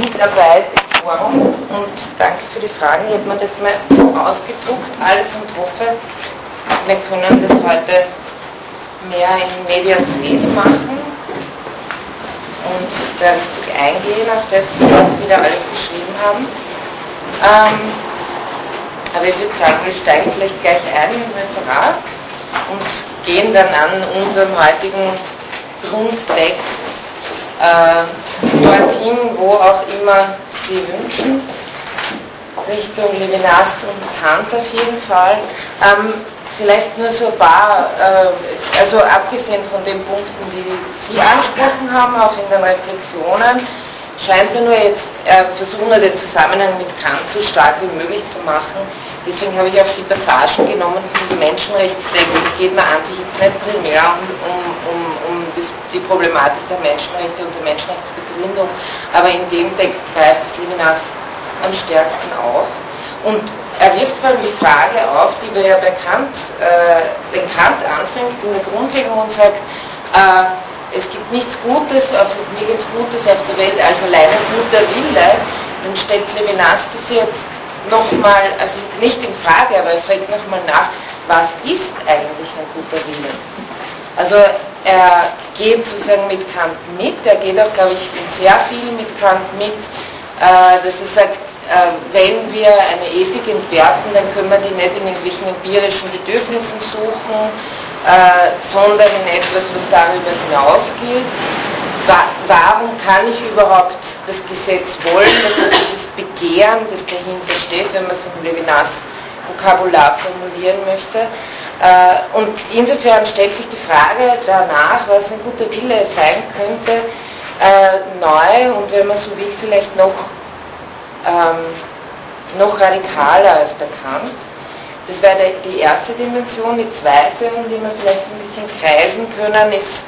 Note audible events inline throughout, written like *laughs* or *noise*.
Mitarbeit im Forum und danke für die Fragen. Ich habe mir das mal ausgedruckt, alles und hoffe, wir können das heute mehr in Medias Res machen und da richtig eingehen auf das, was Sie da alles geschrieben haben. Ähm, aber ich würde sagen, wir steigen vielleicht gleich ein ins Referat und gehen dann an unserem heutigen Grundtext äh, dorthin, wo auch immer Sie wünschen. Richtung Levinas und Kant auf jeden Fall. Ähm, vielleicht nur so ein paar, äh, also abgesehen von den Punkten, die Sie angesprochen haben, auch in den Reflexionen, scheint mir nur jetzt äh, versuchen, den Zusammenhang mit Kant so stark wie möglich zu machen. Deswegen habe ich auch die Passagen genommen von diesem Menschenrechtstext. Es geht mir an sich jetzt nicht primär um, um, um das, die Problematik der Menschenrechte und der Menschenrechtsbegründung, aber in dem Text greift Levinas am stärksten auf. Und er wirft vor allem die Frage auf, die wir ja bei Kant, äh, wenn Kant anfängt in der Grundlegung und sagt, äh, es gibt nichts Gutes, also nirgends Gutes auf der Welt als alleine guter Wille, dann stellt Levinas das jetzt nochmal, also nicht in Frage, aber er fragt nochmal nach, was ist eigentlich ein guter Wille? Also er geht sozusagen mit Kant mit, er geht auch, glaube ich, sehr viel mit Kant mit, äh, dass er sagt, äh, wenn wir eine Ethik entwerfen, dann können wir die nicht in irgendwelchen empirischen Bedürfnissen suchen, äh, sondern in etwas, was darüber hinausgeht. warum kann ich überhaupt das Gesetz wollen? Das ist dieses Begehren, das dahinter steht, wenn man es in Levinas Vokabular formulieren möchte. Äh, und insofern stellt sich die Frage danach, was ein guter Wille sein könnte, äh, neu und wenn man so will, vielleicht noch, ähm, noch radikaler als bekannt. Das wäre die erste Dimension. Die zweite, um die wir vielleicht ein bisschen kreisen können, ist,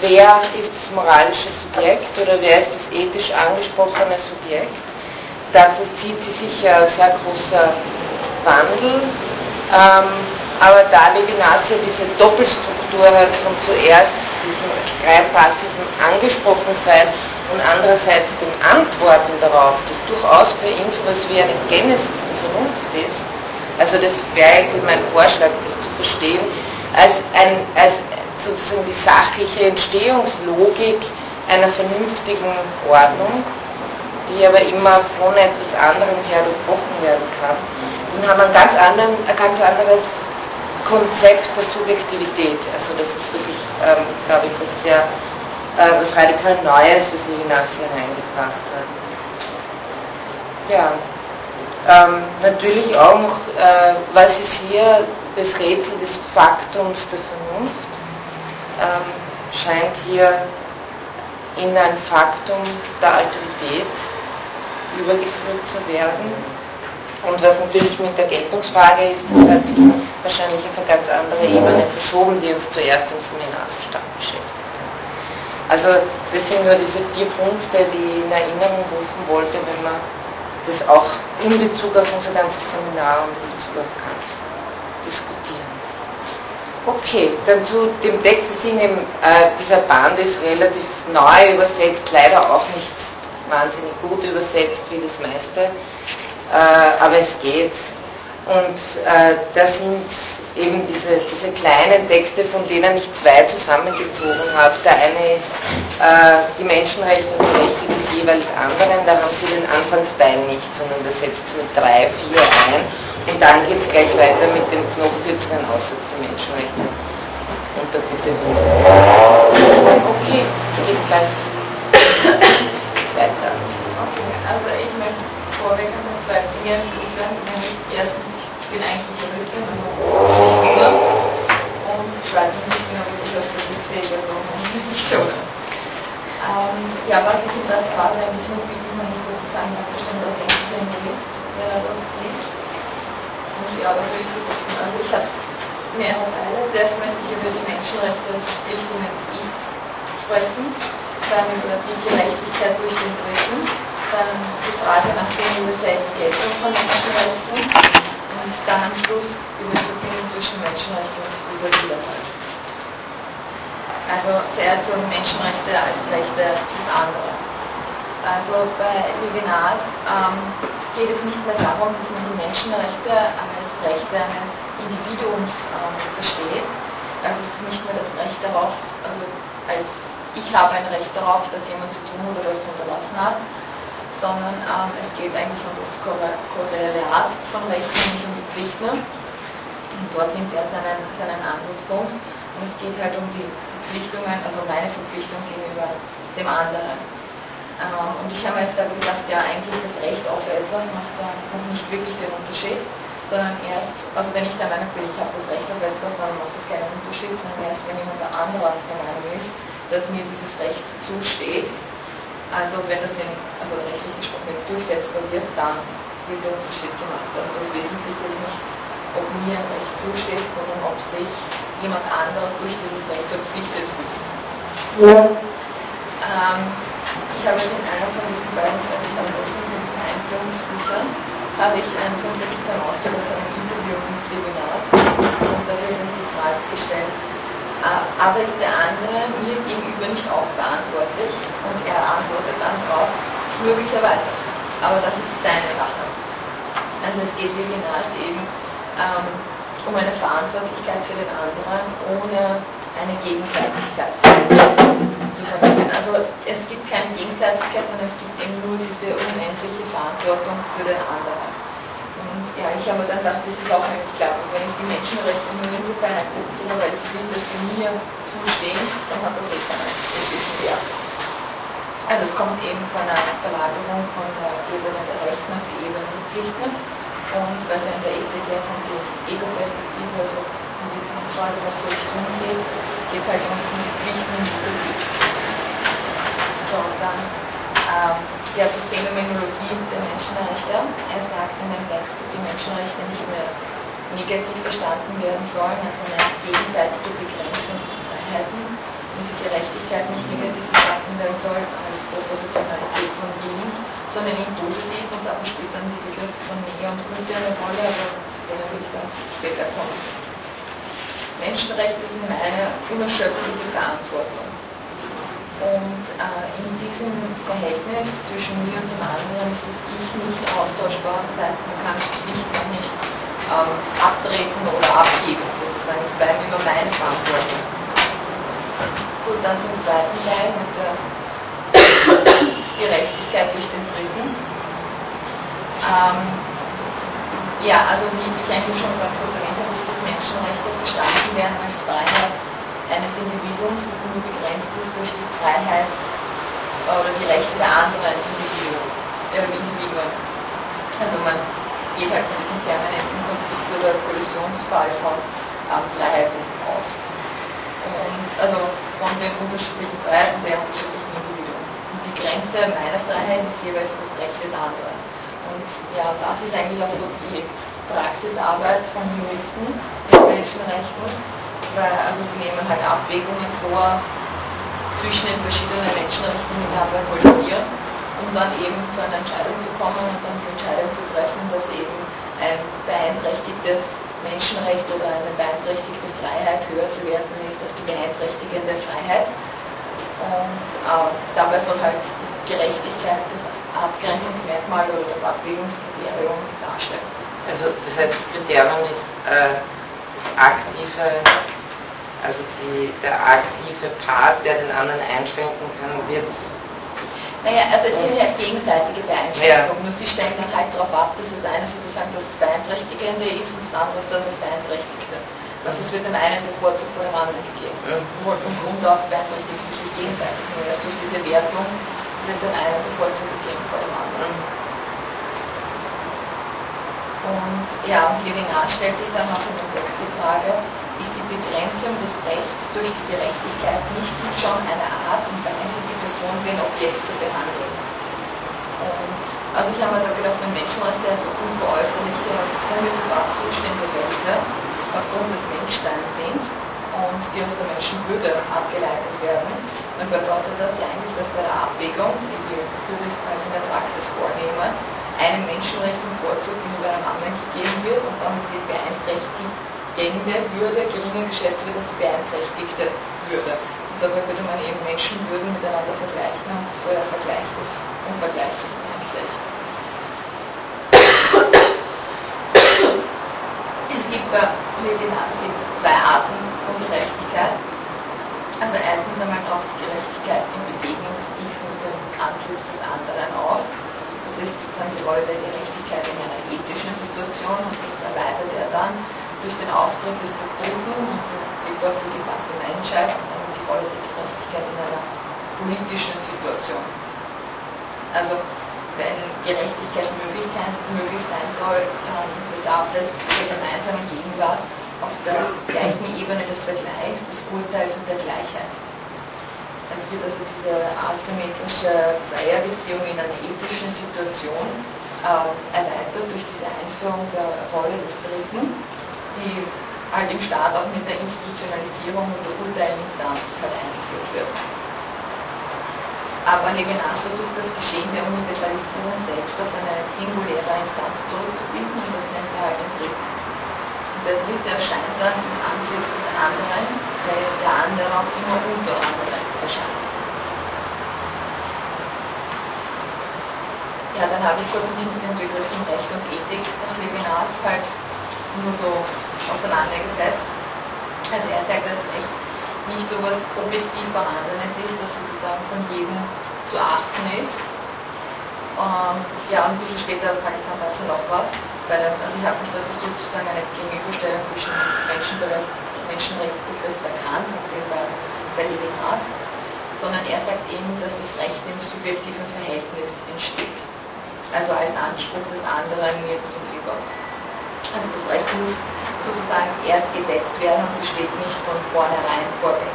wer ist das moralische Subjekt oder wer ist das ethisch angesprochene Subjekt. Da vollzieht sich ja ein sehr großer Wandel. Ähm, aber da Levinas ja diese Doppelstruktur hat von zuerst diesem rein passiven Angesprochensein und andererseits dem Antworten darauf, das durchaus für ihn so etwas wie eine Genesis der Vernunft ist, also das wäre eigentlich mein Vorschlag, das zu verstehen, als, ein, als sozusagen die sachliche Entstehungslogik einer vernünftigen Ordnung, die aber immer von etwas anderem her durchbrochen werden kann. Dann haben ein ganz, anderen, ein ganz anderes Konzept der Subjektivität. Also das ist wirklich, ähm, glaube ich, was sehr äh, was radikal Neues, was Levinas hier reingebracht hat. Ja. Ähm, natürlich auch noch, äh, was ist hier das Rätsel des Faktums der Vernunft, ähm, scheint hier in ein Faktum der Alterität übergeführt zu werden. Und was natürlich mit der Geltungsfrage ist, das hat sich wahrscheinlich auf eine ganz andere Ebene verschoben, die uns zuerst im Seminar so stark beschäftigt hat. Also das sind nur diese vier Punkte, die ich in Erinnerung rufen wollte, wenn man das auch in Bezug auf unser ganzes Seminar und in Bezug auf Kant diskutieren. Okay, dann zu dem Text, das in dem, äh, dieser Band ist relativ neu übersetzt, leider auch nicht wahnsinnig gut übersetzt wie das meiste, äh, aber es geht. Und äh, da sind eben diese, diese kleinen Texte, von denen ich zwei zusammengezogen habe. Der eine ist äh, die Menschenrechte und die Rechte des jeweils anderen, da haben Sie den Anfangsteil nicht, sondern das setzt mit drei, vier ein. Und dann geht es gleich weiter mit dem noch kürzeren Aussatz der Menschenrechte und der gute Wille. Okay, geht gleich weiter. Okay, also ich möchte vorweg zwei Dinge sagen, nämlich erstens bin eigentlich Juristin, also Richter. Und zweitens, ich bin aber durchaus musikfähig, also nicht so. Ähm, ja, was ich in der Frage eigentlich nur bitten kann, ist sozusagen herzustellen, dass endlich ein Jurist, wenn er das liest. Und ja, das will ich versuchen. Also ich habe mehrere Teile. Zuerst möchte ich über die Menschenrechte als Verpflichtung des Is sprechen, dann über die Gerechtigkeit durch den Dritten, dann die Frage nach der universellen von Menschenrechten und dann am Schluss die Verbindung zwischen Menschenrechten und Individualheit. Also zuerst um Menschenrechte als Rechte des anderen. Also bei Levinas ähm, geht es nicht mehr darum, dass man die Menschenrechte als Rechte eines Individuums ähm, versteht. Also es ist nicht mehr das Recht darauf, also als ich habe ein Recht darauf, dass jemand zu tun oder das zu unterlassen hat, sondern ähm, es geht eigentlich um das Korreliat von Rechten und Pflichten. Und dort nimmt er seinen, seinen Ansatzpunkt. Und es geht halt um die Verpflichtungen, also meine Verpflichtung gegenüber dem anderen. Ähm, und ich habe mir jetzt da gedacht, ja, eigentlich das Recht auf etwas macht da noch nicht wirklich den Unterschied, sondern erst, also wenn ich der Meinung bin, ich habe das Recht auf etwas, dann macht das keinen Unterschied, sondern erst, wenn jemand der andere der Meinung ist, dass mir dieses Recht zusteht, also wenn das in, also rechtlich gesprochen jetzt durchsetzbar wird, dann wird der Unterschied gemacht. Also das Wesentliche ist nicht, ob mir ein Recht zusteht, sondern ob sich jemand anderer durch dieses Recht verpflichtet fühlt. Ja. Ähm, ich habe in einer von diesen beiden, ich habe in diesen Einführungsbüchern, habe ich einen, so, einen Auszug aus einem Interview mit Levinas und da wird ihm die Frage gestellt, aber ist der andere mir gegenüber nicht auch verantwortlich? Und er antwortet dann drauf, möglicherweise. Aber das ist seine Sache. Also es geht Levinas eben ähm, um eine Verantwortlichkeit für den anderen ohne eine Gegenseitigkeit zu vermitteln. Also es gibt keine Gegenseitigkeit, sondern es gibt eben nur diese unendliche Verantwortung für den anderen. Und ja, ich habe dann gedacht, das ist auch eigentlich klar. Und wenn ich die Menschenrechte nur insofern akzeptiere, weil ich will, dass sie mir zustehen, dann hat das eh keinen ethischen Wert. Also es kommt eben von einer Verlagerung von der Ebene der Rechten auf die Ebene der Pflichten. Und weil es in der Ethik ja von der Ego-Perspektive, also um die Frage, was soll ich tun geht, geht halt um die Pflichten des Ichs. So, dann ähm, ja, zur Phänomenologie der Menschenrechte. Er sagt in dem Text, dass die Menschenrechte nicht mehr negativ verstanden werden sollen, als eine gegenseitige Begrenzung von Freiheiten und die Gerechtigkeit nicht negativ verstanden werden soll als Propositionalität von Willen, sondern eben positiv und dafür spielt dann die Begriff von Nähe und Güte eine Rolle, aber zu denen will ich dann später kommen. Menschenrechte sind eine unerschöpfliche Verantwortung. Und äh, in diesem Verhältnis zwischen mir und dem anderen ist das Ich nicht austauschbar. Das heißt, man kann sich nicht, nicht ähm, abtreten oder abgeben, sozusagen. Es bleibt immer meine Verantwortung. Gut, dann zum zweiten Teil mit der *coughs* Gerechtigkeit durch den Dritten. Ähm, ja, also wie ich eigentlich schon gerade kurz erwähnt habe, ist das Menschenrechte verstanden werden als Freiheit eines Individuums, das nur begrenzt ist durch die Freiheit oder die Rechte der anderen Individuen. Äh, Individuen. Also man geht halt von diesem permanenten Konflikt oder Kollisionsfall von ähm, Freiheiten aus. Und also von den unterschiedlichen Freiheiten der unterschiedlichen Individuen. Und die Grenze meiner Freiheit ist jeweils das Recht des anderen. Und ja, das ist eigentlich auch so die Praxisarbeit von Juristen in Menschenrechten, weil also sie nehmen halt Abwägungen vor zwischen den verschiedenen Menschenrechten miteinander kollidieren, um dann eben zu einer Entscheidung zu kommen und dann die Entscheidung zu treffen, dass eben ein beeinträchtigtes Menschenrecht oder eine beeinträchtigte Freiheit höher zu werten ist als die beeinträchtigende Freiheit. Und äh, dabei soll halt die Gerechtigkeit des Abgrenzungsmerkmal oder das Abwägungskriterium darstellen. Also das heißt, das Kriterium ist äh, das aktive, also die, der aktive Part, der den anderen einschränken kann, wird naja, also es sind ja gegenseitige Beeinträchtigungen. Ja. Nur sie stellen dann halt darauf ab, dass das eine sozusagen das Beeinträchtigende ist und das andere ist dann das Beeinträchtigte. Also es wird dem einen Bevorzug vor dem anderen gegeben. Ja. Obwohl vom Grund auf beeinträchtigt sie sich gegenseitig. Nur erst durch diese Wertung wird dem einen Bevorzug gegeben vor dem anderen. Und ja, und Levinas stellt sich dann auch in dem Text die Frage, ist die Begrenzung des Rechts durch die Gerechtigkeit nicht schon eine Art und Weise, die Person wie ein Objekt zu behandeln? Und also ich habe mir da gedacht, ein Menschenrecht, der so unveräußerliche, unmittelbar zuständige Rechte aufgrund des Menschseins sind und die aus der Menschenwürde abgeleitet werden, dann bedeutet das ja eigentlich, dass bei der Abwägung, die die Juristen in der Praxis vornehmen, einem Menschenrecht im Vorzug gegenüber einem anderen gegeben wird und damit die Beeinträchtigte gängende Würde geringer geschätzt wird als die beeinträchtigte Würde. Und dabei würde man eben Menschenwürden miteinander vergleichen und das war der Vergleich des Unvergleichlichen eigentlich. Es gibt bei Levinas zwei Arten von Gerechtigkeit. Also erstens einmal taucht die Gerechtigkeit in Begegnung des Ichs mit dem Antlitz des anderen auf. Ist sozusagen die Rolle der Gerechtigkeit in einer ethischen Situation und das erweitert er dann durch den Auftritt des Dritten und den Blick auf die gesamte Menschheit und dann die Rolle der Gerechtigkeit in einer politischen Situation. Also wenn Gerechtigkeit möglich sein soll, dann bedarf es der gemeinsamen Gegenwart auf der gleichen Ebene des Vergleichs, des Urteils und der Gleichheit. Es wird also diese asymmetrische Zweierbeziehung in einer ethischen Situation äh, erweitert durch diese Einführung der Rolle des Dritten, die halt im Staat auch mit der Institutionalisierung und der Urteilinstanz halt eingeführt wird. Aber Levinas versucht das Geschehen der Universalisierung selbst auf eine singuläre Instanz zurückzubinden und das nennt er halt den Dritten. Der Dritte erscheint dann im Antlitz des anderen, weil der andere auch immer unter anderen erscheint. Ja, dann habe ich kurz mit den Begriffen Recht und Ethik nach Levinas halt nur so auseinandergesetzt. Also er sagt, dass es echt nicht so was objektiv Vorhandenes ist, das sozusagen von jedem zu achten ist. Ähm, ja, und ein bisschen später sage ich dann dazu noch was, weil also ich habe mich da versucht, sozusagen eine Gegenüberstellung zwischen Menschenrechtsbegriff der Kant und dem bei, bei Levinas, sondern er sagt eben, dass das Recht im subjektiven Verhältnis entsteht, also als Anspruch des anderen mir gegenüber. Also das Recht muss sozusagen erst gesetzt werden und besteht nicht von vornherein vorweg.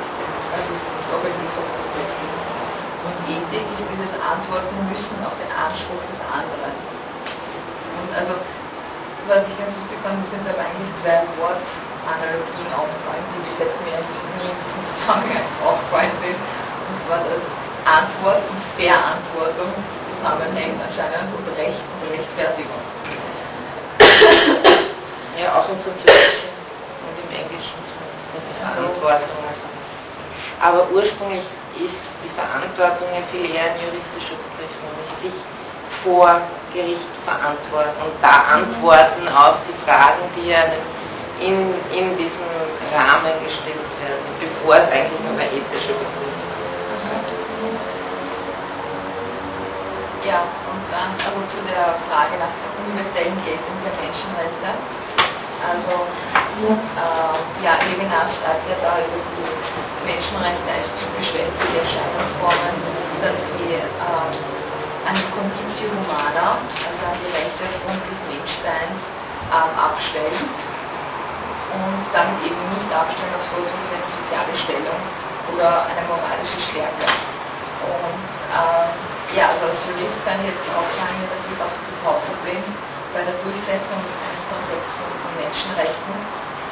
Also es ist nicht objektiv, sondern subjektiv. Und Ethik ist dieses Antworten müssen auf den Anspruch des anderen. Und also, was ich ganz lustig fand, sind da eigentlich zwei Wortanalogien aufgefallen, die bis jetzt mir eigentlich nie in diesem Zusammenhang *laughs* aufgefallen sind. Und zwar das Antwort und Verantwortung zusammenhängen anscheinend und Recht und Rechtfertigung. *coughs* Ja, auch im Französischen und im Englischen zumindest mit der Verantwortung. Also aber ursprünglich ist die Verantwortung ja viel eher ein juristischer Begriff, nämlich sich vor Gericht verantworten und da antworten auf die Fragen, die einem in, in diesem Rahmen gestellt werden, bevor es eigentlich nur ein ethischer Begriff ist. Ja, und dann also zu der Frage nach der universellen Geltung der Menschenrechte. Also äh, ja, Levinas schreibt ja da über die Menschenrechte als typisch westliche Erscheinungsformen, dass sie äh, an die Conditio Humana, also an die Rechte aufgrund des Menschseins, ähm, abstellen und damit eben nicht abstellen auf so etwas wie eine soziale Stellung oder eine moralische Stärke. Und äh, ja, also als Jurist kann ich jetzt auch sagen, das ist auch das Hauptproblem bei der Durchsetzung eines Konzepts von, von Menschenrechten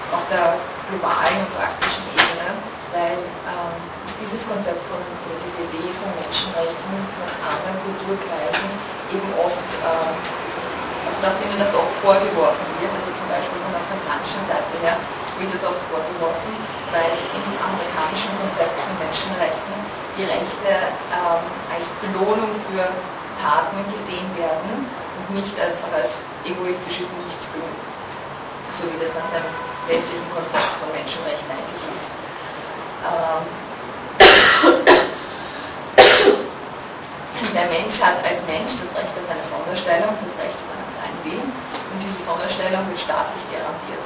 auf der globalen und praktischen Ebene, weil ähm, dieses Konzept von, oder diese Idee von Menschenrechten von anderen Kulturkreisen eben oft, ähm, also dass ihnen das oft vorgeworfen wird, also zum Beispiel von der amerikanischen Seite her wird das oft vorgeworfen, weil im amerikanischen Konzept von Menschenrechten die Rechte ähm, als Belohnung für Taten gesehen werden und nicht einfach als egoistisches Nichtstun, so wie das nach dem westlichen Konzept von Menschenrechten eigentlich ist. Ähm, der Mensch hat als Mensch das Recht auf eine Sonderstellung, das Recht auf einen freien Willen und diese Sonderstellung wird staatlich garantiert.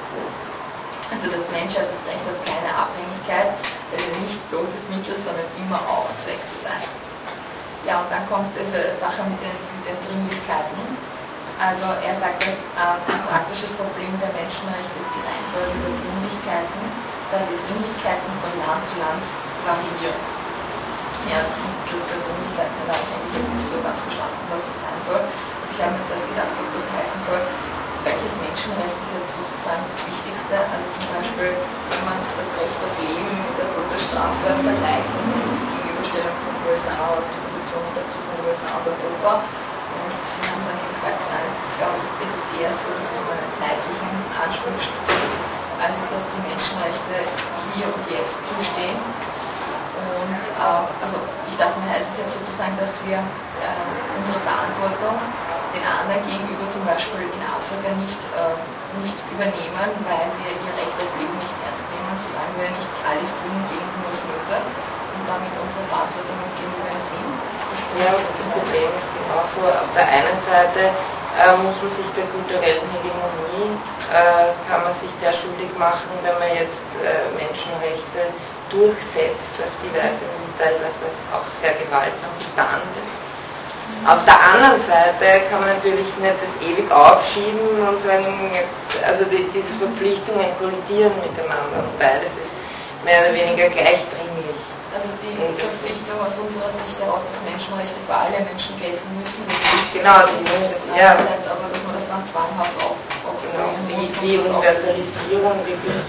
Also das Mensch hat das Recht auf keine Abhängigkeit, also nicht bloßes Mittel, sondern immer auch Zweck zu sein. Ja, und dann kommt diese Sache mit den, mit den Dringlichkeiten. Also er sagt, dass äh, ein praktisches Problem der Menschenrechte ist die Reihenfolge der Dringlichkeiten, da die Dringlichkeiten von Land zu Land variieren. Ja, das sind Begriff der Dringlichkeiten, da habe ich eigentlich nicht so ganz verstanden, was das sein soll. Also ich habe mir zuerst gedacht, ob das heißen soll, welches Menschenrecht ist jetzt sozusagen das Wichtigste. Also zum Beispiel, wenn man das Recht auf Leben mit der Todesstrafe vergleicht und die Gegenüberstellung von USA aus, die Position dazu von USA und Europa, und sie haben dann eben gesagt, nein, es ist, glaube ich, ist eher so, dass es um einen zeitlichen Anspruch also dass die Menschenrechte hier und jetzt zustehen. Und äh, also ich dachte mir, heißt es jetzt sozusagen, dass wir äh, unsere Verantwortung den anderen gegenüber zum Beispiel in Afrika nicht, äh, nicht übernehmen, weil wir ihr Recht auf Leben nicht ernst nehmen, solange wir nicht alles tun gegen Hungersnöte und damit unsere Verantwortung gegenüber entziehen. Ja, das Problem ist genauso. Auf der einen Seite äh, muss man sich der kulturellen Hegemonie, äh, kann man sich der schuldig machen, wenn man jetzt äh, Menschenrechte durchsetzt auf die Weise, wie es teilweise auch sehr gewaltsam getan wird. Auf der anderen Seite kann man natürlich nicht das ewig aufschieben und sagen, jetzt, also die, diese Verpflichtungen kollidieren miteinander und beides ist mehr oder weniger gleichdringlich. Also die Verpflichtung aus unserer Sicht auch, dass Menschenrechte für alle Menschen gelten müssen. Genau, die, ja. aber dass man das dann zwanghaft auch, auch genau, die, die Universalisierung wirklich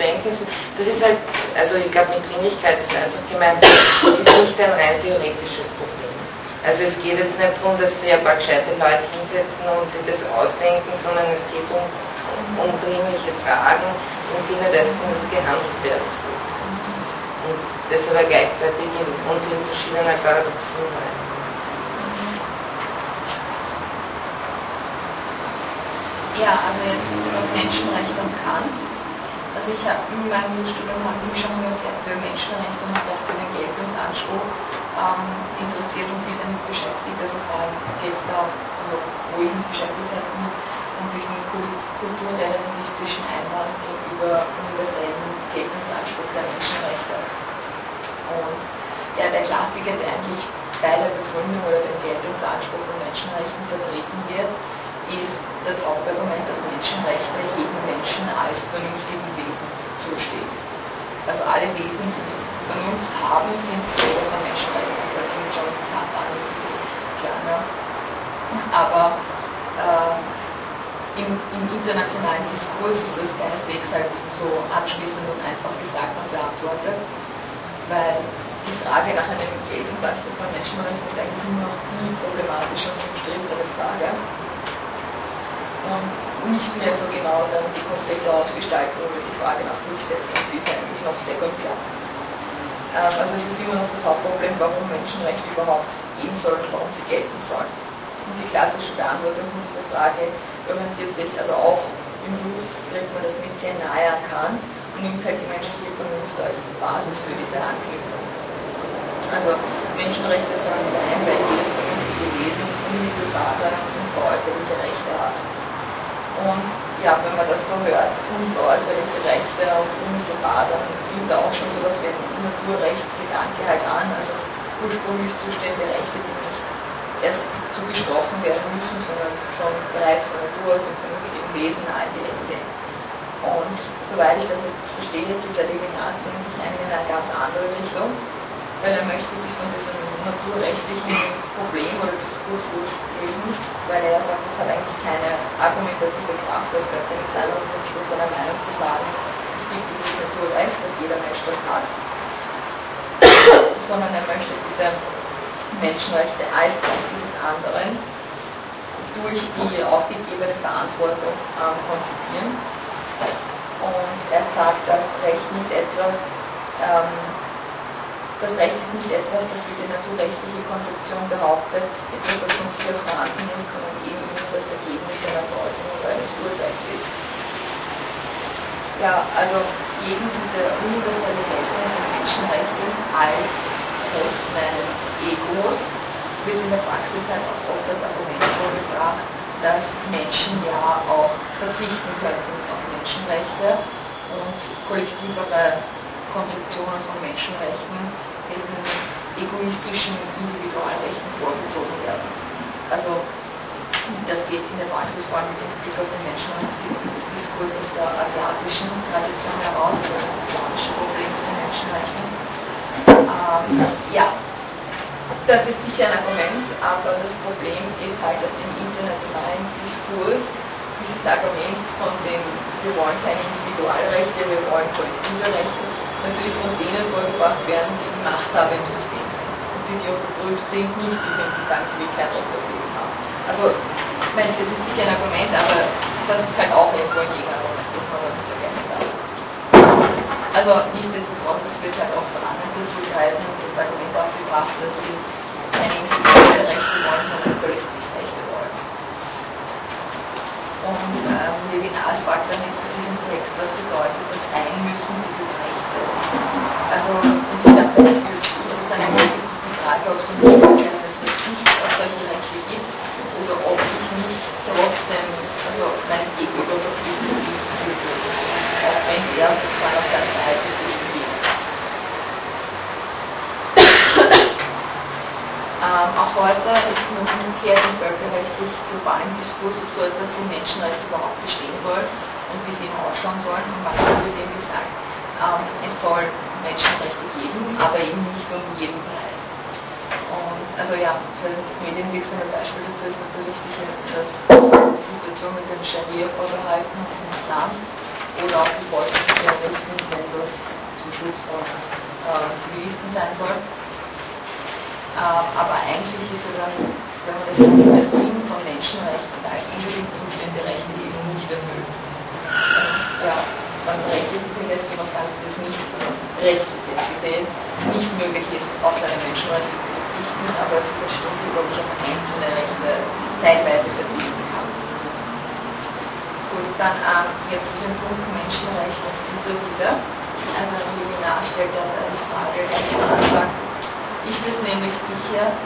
denken. Das ist halt, also ich glaube, mit Dringlichkeit ist einfach gemeint, das ist nicht ein rein theoretisches Problem. Also es geht jetzt nicht darum, dass sie ein paar gescheite Leute hinsetzen und sich das ausdenken, sondern es geht um, um dringliche Fragen im Sinne dessen, dass gehandelt werden soll und das aber gleichzeitig in uns in verschiedener Paradoxien rein. Ja, also jetzt Menschenrecht und Kant. Also ich habe in meinem Studium habe mich schon sehr für Menschenrechte und auch für den Geltungsanspruch ähm, interessiert und viel damit beschäftigt. Also vor allem geht es da, also wo ich mich beschäftigt habe, mit um diesen kulturrelativistischen Einwand gegenüber universellen Geltungsanspruch der Menschenrechte. Und ja, der Klassiker, der eigentlich bei der Begründung oder dem Geltungsanspruch von Menschenrechten vertreten wird, ist das Hauptargument, dass Menschenrechte jedem Menschen als vernünftigen Wesen zustehen. Also alle Wesen, die Vernunft haben, sind Träger von Menschenrechten. Das klingt schon bekannt an, ist klar. Ne? Aber äh, im, im, internationalen Diskurs ist das keineswegs halt so abschließend und einfach gesagt und beantwortet, weil die Frage nach einem Geltungsanspruch von Menschenrechten ist eigentlich nur noch die problematische und umstrittere Frage. Und nicht mehr so genau dann die konkrete Ausgestaltung oder die Frage nach Durchsetzung, die ist eigentlich noch sekundär. Ähm, also es ist immer noch das Hauptproblem, warum Menschenrechte überhaupt geben sollen, warum sie gelten sollen. Und die klassische Beantwortung dieser Frage orientiert sich also auch im Blues, kriegt man das mit sehr nahe an Kant und nimmt halt die menschliche Vernunft als Basis für diese Anknüpfung. Also Menschenrechte sollen sein, weil jedes vernünftige Wesen unmittelbare und veräußerliche Rechte hat. Und ja, wenn man das so hört, unveräußerliche Rechte und unmittelbar, dann klingt da auch schon sowas wie ein Naturrechtsgedanke halt an, also ursprünglich zuständige Rechte, die nicht erst zugesprochen werden müssen, sondern schon bereits von Natur aus im vernünftigen Wesen angelegt sind. Und soweit ich das jetzt verstehe, geht der Levinas eigentlich in eine ganz andere Richtung, weil er möchte sich von diesem naturrechtlichen Problem oder Diskurs lösen, weil er sagt, es hat eigentlich keine argumentative Kraft, es könnte nichts anderes als Schluss einer Meinung zu sagen, es gibt dieses Naturrecht, dass jeder Mensch das hat, sondern er möchte diese Menschenrechte als Rechte des anderen durch die aufgegebene Verantwortung ähm, konzipieren. Und er sagt, dass Recht nicht etwas, ähm, das Recht ist nicht etwas, das wie die naturrechtliche Konzeption behauptet, etwas, das von sich aus vorhanden ist, sondern eben nur das Ergebnis einer Deutung oder eines Urteils ist. Ja, also gegen diese universelle Geltung der Menschenrechte als Recht meines Egos wird in der Praxis halt auch oft das Argument vorgebracht, dass Menschen ja auch verzichten könnten auf Menschenrechte und kollektivere Konzeptionen von Menschenrechten diesen egoistischen Individualrechten vorgezogen werden. Also das geht in der Praxis vor allem mit dem Blick auf den Menschenrechtsdiskurs aus der asiatischen Tradition heraus, oder das islamische Problem mit den Menschenrechten. Ähm, ja, das ist sicher ein Argument, aber das Problem ist halt, dass im internationalen Diskurs dieses Argument von dem, wir wollen keine Individualrechte, wir wollen kollektive Rechte, natürlich von denen vorgebracht werden, die die Machthaber im System sind. Und die, die unterdrückt sind, nicht die sind, die sagen, ich will kein dafür haben. Also, ich meine, das ist sicher ein Argument, aber das ist halt auch irgendwo ein Gegenargument, das man nicht vergessen darf. Also nichtsdestotrotz, es wird halt auch von anderen Kulturkreisen das Argument aufgebracht, dass sie keine individuelle Rechte wollen, sondern Kollektivrechte wollen. Und ähm, Levinas fragt dann jetzt in diesem Text, was bedeutet das sein müssen dieses Rechtes? Also, das ist dann ist die Frage, ob es ein Verzicht auf solche Rechte gibt oder ob ich mich trotzdem, also mein Gegenüber verpflichtet bin, auch wenn er sozusagen auf seiner Seite sich Ähm, auch heute ist man umgekehrt im völkerrechtlich globalen Diskurs so etwas wie Menschenrechte überhaupt bestehen soll und wie sie ausschauen sollen. Und manchmal wird eben gesagt, ähm, es soll Menschenrechte geben, aber eben nicht um jeden Preis. Und also ja, das medienwirksame Beispiel dazu ist natürlich sicher dass die Situation mit den Scharia-Vorbehalten und dem Islam oder auch die Folgen von Terroristen, wenn das zum Schutz von äh, Zivilisten sein soll. Ähm, aber eigentlich ist ja dann, wenn man das nimmt, der Sinn von Menschenrechten als unbedingt Zustände Rechte eben nicht erfüllt. Ja, beim rechtlichen Sinn lässt noch sagen, dass es nicht, also rechtlich gesehen, nicht möglich ist, auf seine Menschenrechte zu verzichten, aber es ist ein Stück, wo ich auf einzelne Rechte teilweise verzichten kann. Gut, dann ähm, jetzt zu dem Punkt Menschenrecht und Güter wieder. Also Levinas stellt dann die Frage am Anfang, ist es nämlich sicher,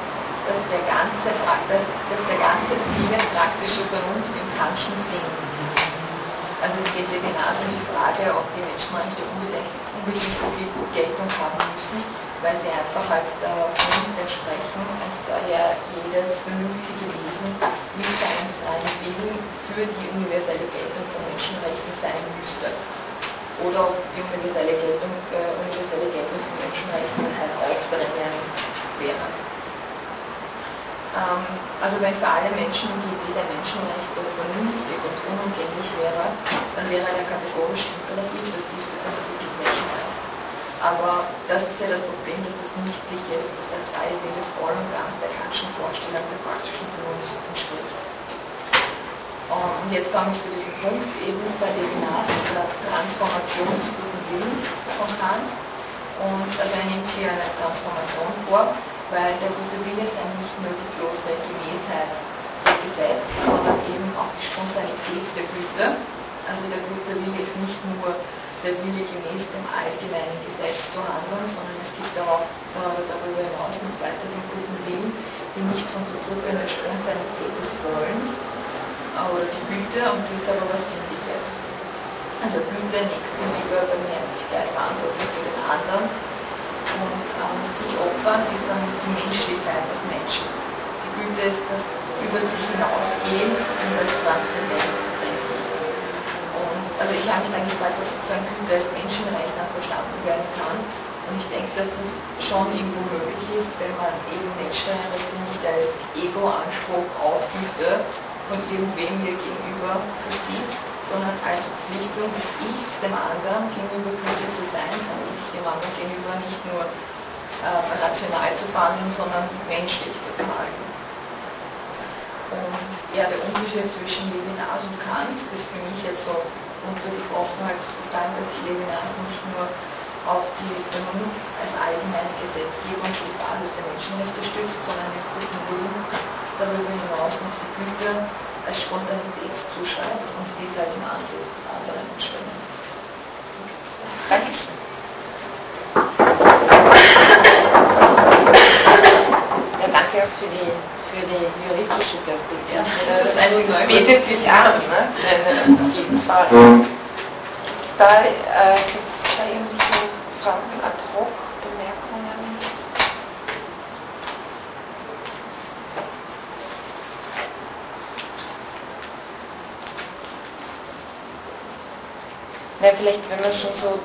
dass der ganze, dass, der ganze Befehl praktische Vernunft im Kantschen Sinn ist. Also es geht hier genauso um die Frage, ob die Menschenrechte unbedingt, unbedingt die Geltung haben müssen, weil sie einfach halt der Vernunft entsprechen und daher jedes vernünftige Wesen mit seinem freien Willen für die universelle Geltung von Menschenrechten sein müsste oder ob die universelle Geltung, äh, universelle Geltung von Menschenrechten ein Aufdrängen wäre. Ähm, also wenn für alle Menschen die Idee der Menschenrechte vernünftig und unumgänglich wäre, dann wäre der kategorische Imperativ das tiefste Prinzip des Menschenrechts. Aber das ist ja das Problem, dass es nicht sicher ist, dass der freie Wille voll und ganz der Kantschen Vorstellung der praktischen Vernunft entspricht. Und jetzt komme ich zu diesem Punkt eben bei Levinas, der Transformation des guten Willens von Kant. Und also er nimmt hier eine Transformation vor, weil der gute Wille sei nicht nur die bloße Gewissheit des Gesetzes, sondern eben auch die Spontanität der Güte. Also der gute Wille ist nicht nur der Wille gemäß dem allgemeinen Gesetz zu handeln, sondern es gibt auch äh, darüber hinaus noch weiter den guten Willen, die nicht von verdrückender Spontanität des Wollens, oder die Güte und die ist aber was Ziemliches. Also Güte, Nächstenliebe, Barmherzigkeit, Verantwortung für den anderen. Und ähm, sich opfern ist dann die Menschlichkeit des Menschen. Die Güte ist das über sich hinausgehen und als Transzendenz zu denken. Und also ich habe mich dann gefragt, ob sozusagen Güte als Menschenrecht dann verstanden werden kann. Und ich denke, dass das schon irgendwo möglich ist, wenn man eben Menschenrechte nicht als Ego-Anspruch auf Güte von irgendwem mir gegenüber versieht, sondern als Verpflichtung des Ichs dem anderen gegenüber gütig zu sein, also sich dem anderen gegenüber nicht nur äh, rational zu behandeln, sondern menschlich zu behandeln. Und ja, der Unterschied zwischen Levinas und Kant ist für mich jetzt so untergebrochen halt zu sagen, dass sich Levinas nicht nur auf die Vernunft als allgemeine Gesetzgebung die Basis der Menschenrechte stützt, sondern den guten Willen darüber hinaus noch die Güte als Spontanität zuschreibt und dies halt im Antlitz des anderen entschwimmen lässt. Dankeschön. Ja, danke auch für die, für die juristische Perspektive. Ja, das, ist das bietet sich an, ne? auf jeden Fall. Gibt es da, äh, gibt's da irgendwelche Fragen ad hoc, Na, vielleicht, wenn wir schon so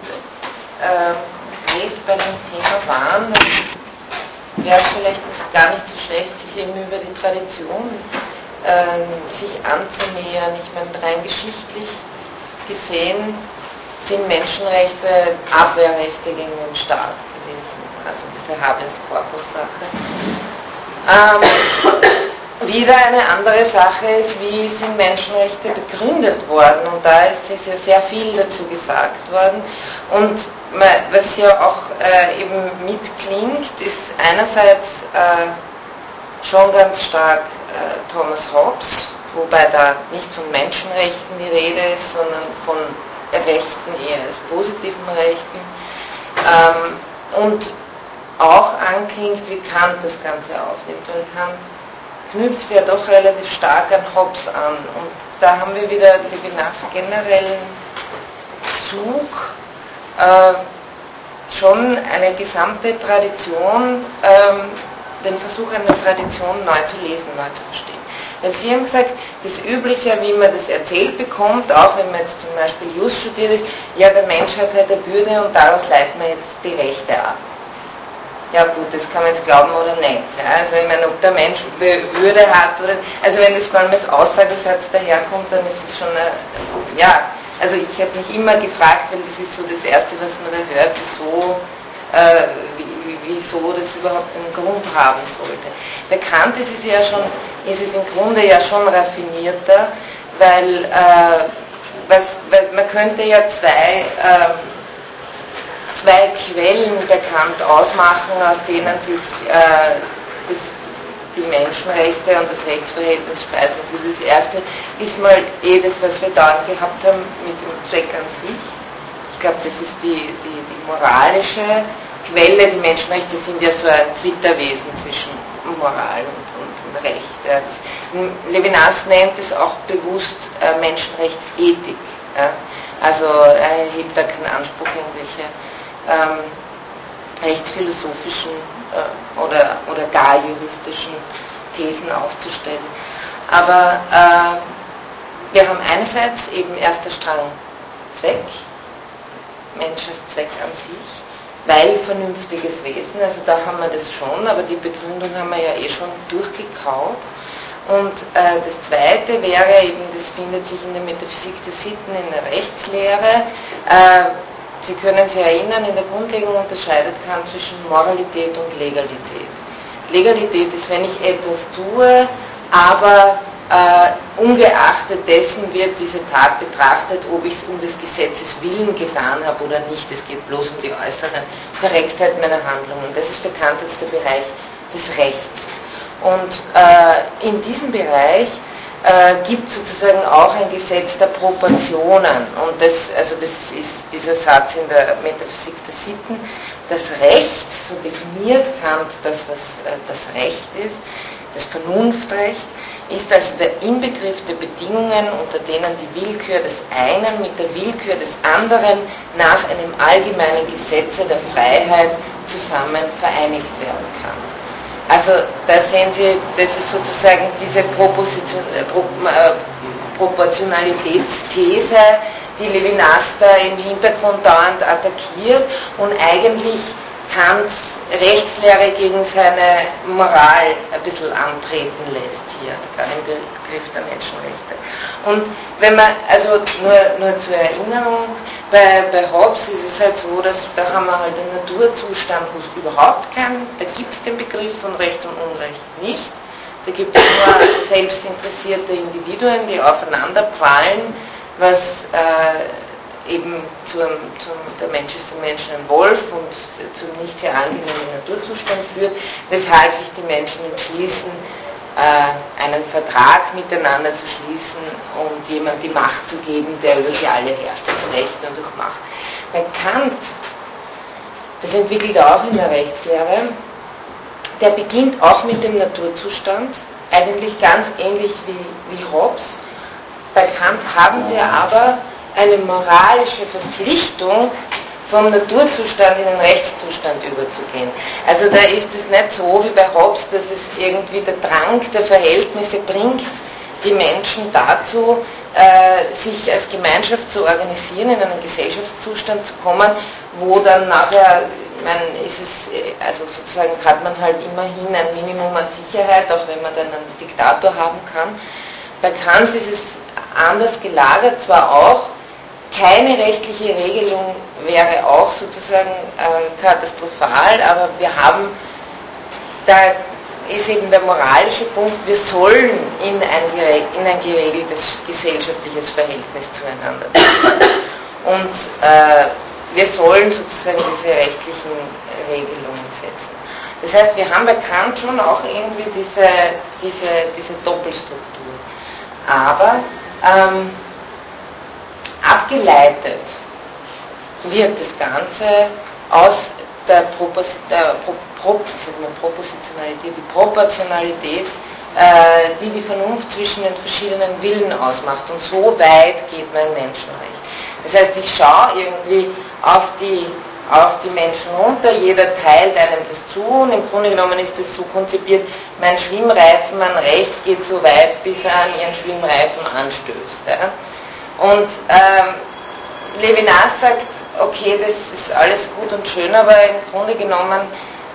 äh, bei dem Thema waren, wäre es vielleicht gar nicht so schlecht, sich eben über die Tradition äh, sich anzunähern. Ich meine, rein geschichtlich gesehen sind Menschenrechte Abwehrrechte gegen den Staat gewesen. Also diese Habeas Corpus-Sache. Ähm, wieder eine andere Sache ist, wie sind Menschenrechte begründet worden. Und da ist, ist ja sehr viel dazu gesagt worden. Und was hier auch äh, eben mitklingt, ist einerseits äh, schon ganz stark äh, Thomas Hobbes, wobei da nicht von Menschenrechten die Rede ist, sondern von Rechten eher als positiven Rechten. Ähm, und auch anklingt, wie Kant das Ganze aufnimmt. Weil Kant knüpft ja doch relativ stark an Hobbes an. Und da haben wir wieder Levinas generellen Zug, äh, schon eine gesamte Tradition, ähm, den Versuch einer Tradition neu zu lesen, neu zu verstehen. Weil Sie haben gesagt, das Übliche, wie man das erzählt bekommt, auch wenn man jetzt zum Beispiel Just studiert ist, ja, der Mensch hat halt eine Würde und daraus leiten wir jetzt die Rechte ab. Ja gut, das kann man jetzt glauben oder nicht. Ja, also ich meine, ob der Mensch Würde hat oder, also wenn das vor allem als Aussagesatz daherkommt, dann ist es schon, eine, ja, also ich habe mich immer gefragt, weil das ist so das Erste, was man da hört, wieso, äh, wieso das überhaupt einen Grund haben sollte. Bekannt ist es ja schon, ist es im Grunde ja schon raffinierter, weil, äh, was, weil man könnte ja zwei äh, zwei Quellen bekannt ausmachen, aus denen sich äh, das, die Menschenrechte und das Rechtsverhältnis speisen. Also das erste ist mal eh das, was wir da gehabt haben mit dem Zweck an sich. Ich glaube, das ist die, die, die moralische Quelle. Die Menschenrechte sind ja so ein Twitterwesen zwischen Moral und, und, und Recht. Ja. Das, Levinas nennt es auch bewusst äh, Menschenrechtsethik. Ja. Also er hebt da keinen Anspruch, irgendwelche ähm, rechtsphilosophischen äh, oder, oder gar juristischen Thesen aufzustellen. Aber äh, wir haben einerseits eben erster Strang Zweck, Mensch als Zweck an sich, weil vernünftiges Wesen, also da haben wir das schon, aber die Begründung haben wir ja eh schon durchgekaut. Und äh, das Zweite wäre eben, das findet sich in der Metaphysik der Sitten, in der Rechtslehre, äh, Sie können sich erinnern, in der Grundlegung unterscheidet Kant zwischen Moralität und Legalität. Legalität ist, wenn ich etwas tue, aber äh, ungeachtet dessen wird diese Tat betrachtet, ob ich es um des Gesetzes willen getan habe oder nicht. Es geht bloß um die äußere Korrektheit meiner Handlungen. Das ist bekannt als der Bereich des Rechts. Und äh, in diesem Bereich äh, gibt sozusagen auch ein Gesetz der Proportionen. Und das, also das ist dieser Satz in der Metaphysik der Sitten. Das Recht, so definiert Kant das, was äh, das Recht ist, das Vernunftrecht, ist also der Inbegriff der Bedingungen, unter denen die Willkür des einen mit der Willkür des anderen nach einem allgemeinen Gesetze der Freiheit zusammen vereinigt werden kann. Also da sehen Sie, das ist sozusagen diese Proposition, äh, Pro, äh, Proportionalitätsthese, die Levinas da im Hintergrund dauernd attackiert und eigentlich Kants Rechtslehre gegen seine Moral ein bisschen antreten lässt hier, gerade im Begriff der Menschenrechte. Und wenn man, also nur, nur zur Erinnerung, bei, bei Hobbes ist es halt so, dass da haben wir halt einen Naturzustand, wo es überhaupt keinen, da gibt es den Begriff von Recht und Unrecht nicht. Da gibt es nur selbstinteressierte Individuen, die aufeinander prallen, was äh, eben zum, zum, der Mensch ist dem Menschen ein Wolf und zum nicht sehr angenehmen Naturzustand führt, weshalb sich die Menschen entschließen, äh, einen Vertrag miteinander zu schließen und jemand die Macht zu geben, der über sie alle herrscht, also Recht nur durch Macht. Bei Kant, das entwickelt er auch in der Rechtslehre, der beginnt auch mit dem Naturzustand, eigentlich ganz ähnlich wie, wie Hobbes. Bei Kant haben wir aber eine moralische Verpflichtung, vom Naturzustand in den Rechtszustand überzugehen. Also da ist es nicht so wie bei Hobbes, dass es irgendwie der Drang der Verhältnisse bringt, die Menschen dazu, äh, sich als Gemeinschaft zu organisieren, in einen Gesellschaftszustand zu kommen, wo dann nachher, man ist es, äh, also sozusagen hat man halt immerhin ein Minimum an Sicherheit, auch wenn man dann einen Diktator haben kann. Bei Kant ist es anders gelagert, zwar auch, keine rechtliche Regelung wäre auch sozusagen äh, katastrophal, aber wir haben, da ist eben der moralische Punkt, wir sollen in ein, in ein geregeltes gesellschaftliches Verhältnis zueinander. Und äh, wir sollen sozusagen diese rechtlichen Regelungen setzen. Das heißt, wir haben bei Kant schon auch irgendwie diese, diese, diese Doppelstruktur. Aber ähm, abgeleitet wird das Ganze aus der, Propos der Pro Pro Propositionalität, die Proportionalität, äh, die die Vernunft zwischen den verschiedenen Willen ausmacht. Und so weit geht mein Menschenrecht. Das heißt, ich schaue irgendwie auf die, auf die Menschen runter, jeder teilt einem das zu und im Grunde genommen ist es so konzipiert, mein Schwimmreifen, mein Recht geht so weit, bis er an ihren Schwimmreifen anstößt. Ja. Und ähm, Levinas sagt, okay, das ist alles gut und schön, aber im Grunde genommen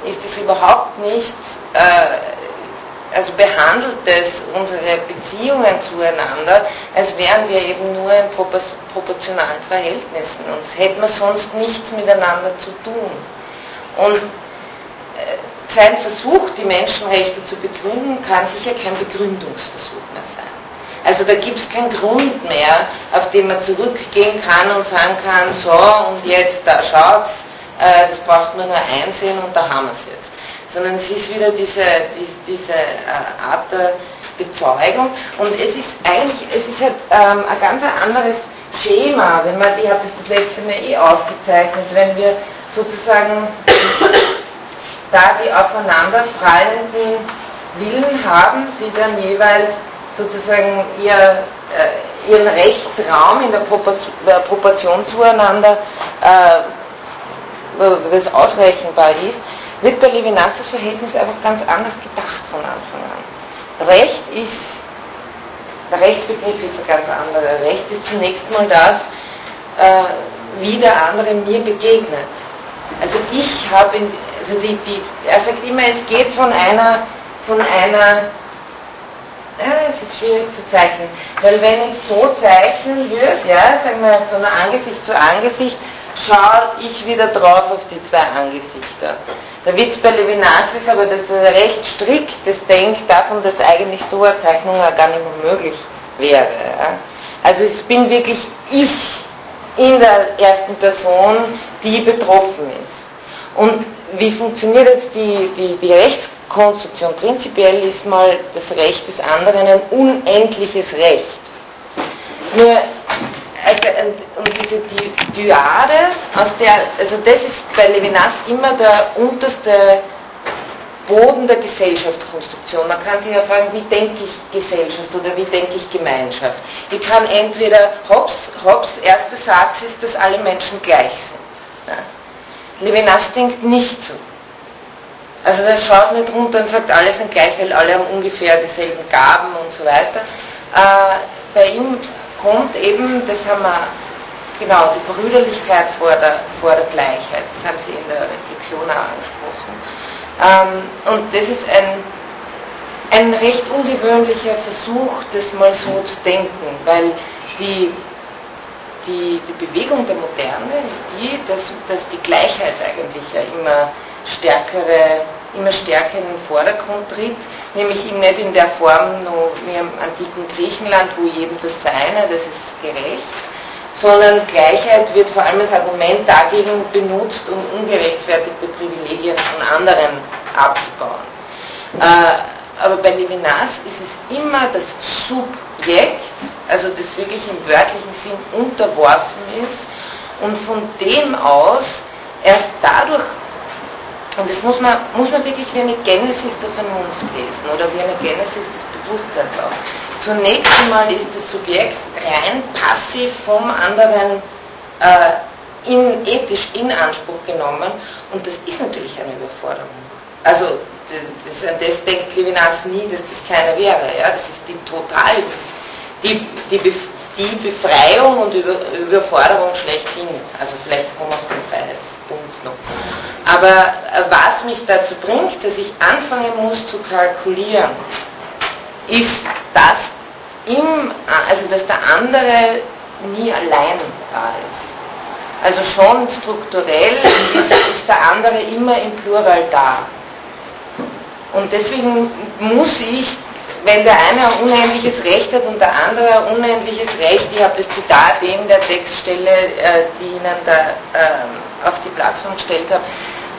ist es überhaupt nicht, äh, also behandelt es unsere Beziehungen zueinander, als wären wir eben nur in proportionalen Verhältnissen und hätten wir sonst nichts miteinander zu tun. Und äh, sein Versuch, die Menschenrechte zu begründen, kann sicher kein Begründungsversuch mehr sein. Also da gibt es keinen Grund mehr, auf den man zurückgehen kann und sagen kann, so und jetzt da schaut's, äh, das braucht man nur einsehen und da haben wir es jetzt. Sondern es ist wieder diese, die, diese äh, Art der Bezeugung und es ist eigentlich, es ist halt ähm, ein ganz anderes Schema, wenn man, ich habe das das letzte Mal eh aufgezeichnet, wenn wir sozusagen da die aufeinander prallenden Willen haben, die dann jeweils sozusagen ihr, äh, ihren Rechtsraum in der Proportion zueinander, äh, das ausrechenbar ist, wird bei Levinas das Verhältnis einfach ganz anders gedacht von Anfang an. Recht ist, der Rechtsbegriff ist ein ganz anderer. Recht ist zunächst mal das, äh, wie der andere mir begegnet. Also ich habe, also die, die, er sagt immer, es geht von einer, von einer ja, es ist schwierig zu zeichnen, weil wenn ich so zeichnen würde, ja, sagen wir von Angesicht zu Angesicht, schaue ich wieder drauf auf die zwei Angesichter. Der Witz bei Levinas ist aber, dass er recht strikt das denkt davon, dass eigentlich so eine Zeichnung gar nicht mehr möglich wäre. Ja. Also es bin wirklich ich in der ersten Person, die betroffen ist. Und wie funktioniert jetzt die, die, die Rechts Konstruktion. Prinzipiell ist mal das Recht des anderen ein unendliches Recht. Nur, also, und diese Dyade, aus der, also das ist bei Levinas immer der unterste Boden der Gesellschaftskonstruktion. Man kann sich ja fragen, wie denke ich Gesellschaft oder wie denke ich Gemeinschaft. Ich kann entweder, Hobbes, Hobbes erster Satz ist, dass alle Menschen gleich sind. Ja. Levinas denkt nicht so. Also das schaut nicht runter und sagt, alle sind gleich, weil alle haben ungefähr dieselben Gaben und so weiter. Äh, bei ihm kommt eben, das haben wir, genau, die Brüderlichkeit vor der, vor der Gleichheit. Das haben Sie in der Reflexion auch angesprochen. Ähm, und das ist ein, ein recht ungewöhnlicher Versuch, das mal so zu denken, weil die, die, die Bewegung der Moderne ist die, dass, dass die Gleichheit eigentlich ja immer stärkere, immer stärker in den Vordergrund tritt, nämlich nicht in der Form nur wie im antiken Griechenland, wo jedem das Seine, das ist gerecht, sondern Gleichheit wird vor allem als Argument dagegen benutzt, um ungerechtfertigte Privilegien von anderen abzubauen. Äh, aber bei Levinas ist es immer das Subjekt, also das wirklich im wörtlichen Sinn unterworfen ist und von dem aus erst dadurch und das muss man, muss man wirklich wie eine Genesis der Vernunft lesen oder wie eine Genesis des Bewusstseins auch. Zunächst einmal ist das Subjekt rein passiv vom anderen äh, in, ethisch in Anspruch genommen und das ist natürlich eine Überforderung. Also das, das denkt Levinas nie, dass das keiner wäre. Ja? Das ist die total, die, die, die Befreiung und Über, Überforderung schlechthin. Also vielleicht kommen wir auf den Freiheitspunkt noch. Aber äh, was mich dazu bringt, dass ich anfangen muss zu kalkulieren, ist, dass, im, also dass der andere nie allein da ist. Also schon strukturell ist, ist der andere immer im Plural da. Und deswegen muss ich wenn der eine ein unendliches Recht hat und der andere ein unendliches Recht, ich habe das Zitat eben der Textstelle, äh, die Ihnen da äh, auf die Plattform gestellt habe,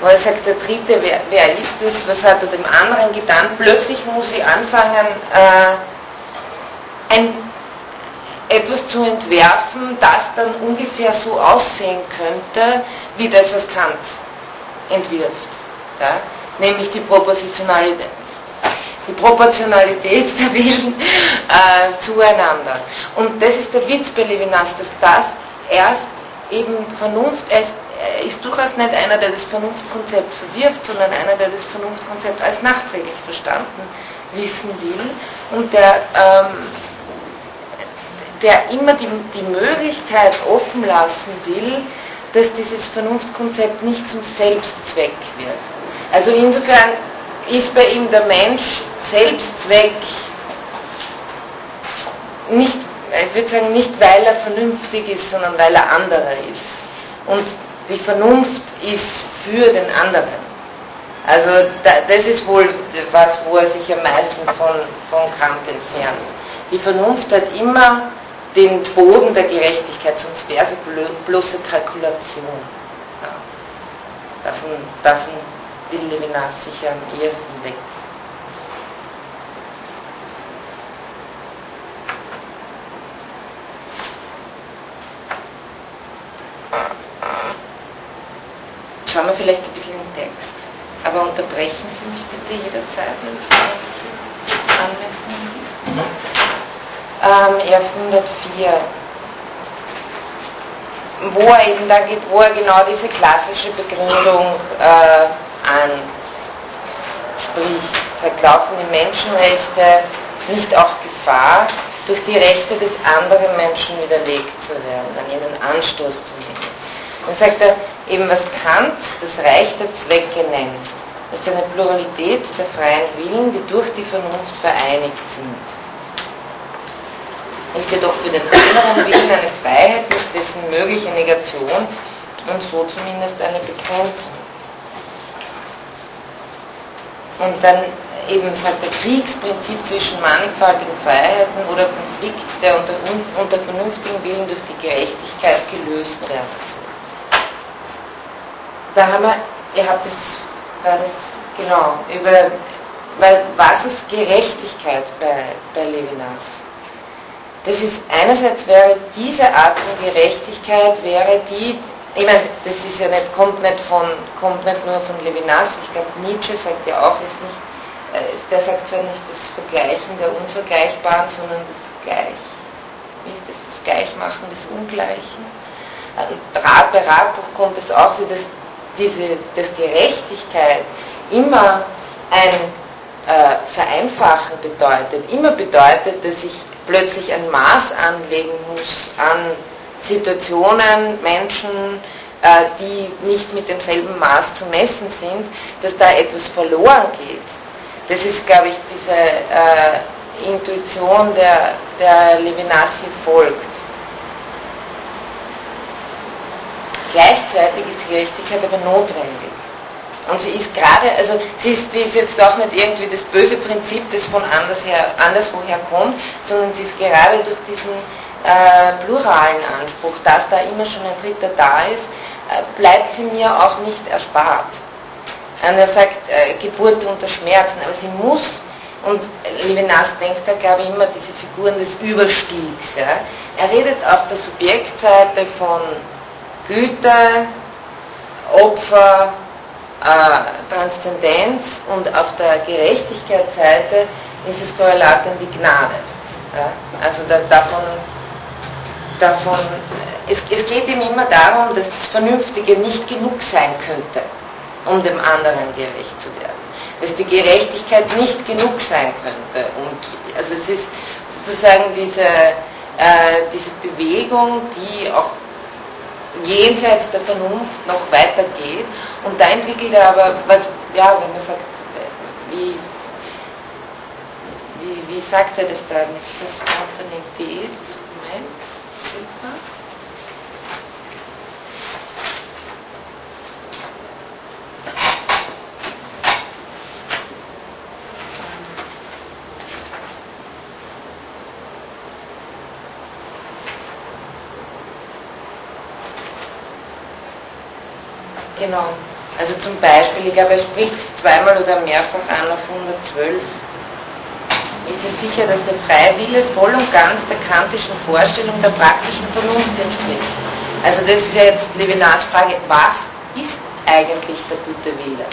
wo er sagt, der Dritte, wer, wer ist es, was hat er dem anderen getan? Plötzlich muss ich anfangen, äh, ein, etwas zu entwerfen, das dann ungefähr so aussehen könnte, wie das, was Kant entwirft. Ja? Nämlich die Propositionalität, die Proportionalität *laughs* der Willen äh, zueinander. Und das ist der Witz bei Levinas, dass das erst eben Vernunft, er ist, ist durchaus nicht einer, der das Vernunftkonzept verwirft, sondern einer, der das Vernunftkonzept als nachträglich verstanden wissen will und der, ähm, der immer die, die Möglichkeit offen lassen will, dass dieses Vernunftkonzept nicht zum Selbstzweck wird. Also insofern ist bei ihm der Mensch Selbstzweck nicht, ich würde sagen, nicht weil er vernünftig ist, sondern weil er anderer ist. Und die Vernunft ist für den anderen. Also das ist wohl was, wo er sich am meisten von, von Kant entfernt. Die Vernunft hat immer den Boden der Gerechtigkeit, sonst wäre sie bloße Kalkulation. Ja. Davon, davon will Levinas sicher am ehesten weg. Schauen wir vielleicht ein bisschen den Text. Aber unterbrechen Sie mich bitte jederzeit, wenn ich Anmerkungen ähm, EF 104 wo er eben da geht, wo er genau diese klassische Begründung äh, anspricht. Sagt, laufen die Menschenrechte nicht auch Gefahr, durch die Rechte des anderen Menschen widerlegt zu werden, an ihnen Anstoß zu nehmen. Dann sagt er eben, was Kant das Reich der Zwecke nennt. Ist eine Pluralität der freien Willen, die durch die Vernunft vereinigt sind. Ist jedoch für den anderen Willen eine Freiheit, nicht dessen mögliche Negation und so zumindest eine Begrenzung. Und dann eben sagt der Kriegsprinzip zwischen mannigfaltigen Freiheiten oder Konflikt, der unter, unter vernünftigen Willen durch die Gerechtigkeit gelöst werden soll. Da haben wir, ihr habt es, war das, genau, über, weil was ist Gerechtigkeit bei, bei Levinas? Das ist, einerseits wäre diese Art von Gerechtigkeit, wäre die, ich meine, das ist ja nicht, kommt nicht von, kommt nicht nur von Levinas, ich glaube Nietzsche sagt ja auch, ist nicht, äh, der sagt zwar nicht das Vergleichen der Unvergleichbaren, sondern das Gleich, wie ist das, das Gleichmachen des Ungleichen. Rat, bei Ratbuch kommt es auch so, dass diese dass Gerechtigkeit immer ein äh, Vereinfachen bedeutet, immer bedeutet, dass ich plötzlich ein Maß anlegen muss an Situationen, Menschen, äh, die nicht mit demselben Maß zu messen sind, dass da etwas verloren geht. Das ist, glaube ich, diese äh, Intuition, der, der Levinas hier folgt. Gleichzeitig ist Gerechtigkeit aber notwendig. Und sie ist gerade, also sie ist, die ist jetzt auch nicht irgendwie das böse Prinzip, das von anders her, anderswoher kommt, sondern sie ist gerade durch diesen äh, pluralen Anspruch, dass da immer schon ein Dritter da ist, äh, bleibt sie mir auch nicht erspart. Und er sagt, äh, Geburt unter Schmerzen, aber sie muss, und Levinas denkt da glaube ich immer diese Figuren des Überstiegs. Ja. Er redet auf der Subjektseite von Güte, Opfer, äh, Transzendenz und auf der Gerechtigkeitsseite ist es Korrelat an die Gnade. Ja? Also da, davon, davon es, es geht ihm immer darum, dass das Vernünftige nicht genug sein könnte, um dem anderen gerecht zu werden. Dass die Gerechtigkeit nicht genug sein könnte. Und, also es ist sozusagen diese, äh, diese Bewegung, die auch jenseits der Vernunft noch weitergeht. Und da entwickelt er aber, was, ja, wenn man sagt, wie, wie, wie sagt er das da, dieser Spontanität? Moment, super. Genau. Also zum Beispiel, ich glaube, er spricht zweimal oder mehrfach an auf 112. Ist es sicher, dass der freie Wille voll und ganz der kantischen Vorstellung der praktischen Vernunft entspricht? Also das ist ja jetzt Levinats Frage, was ist eigentlich der gute Wille?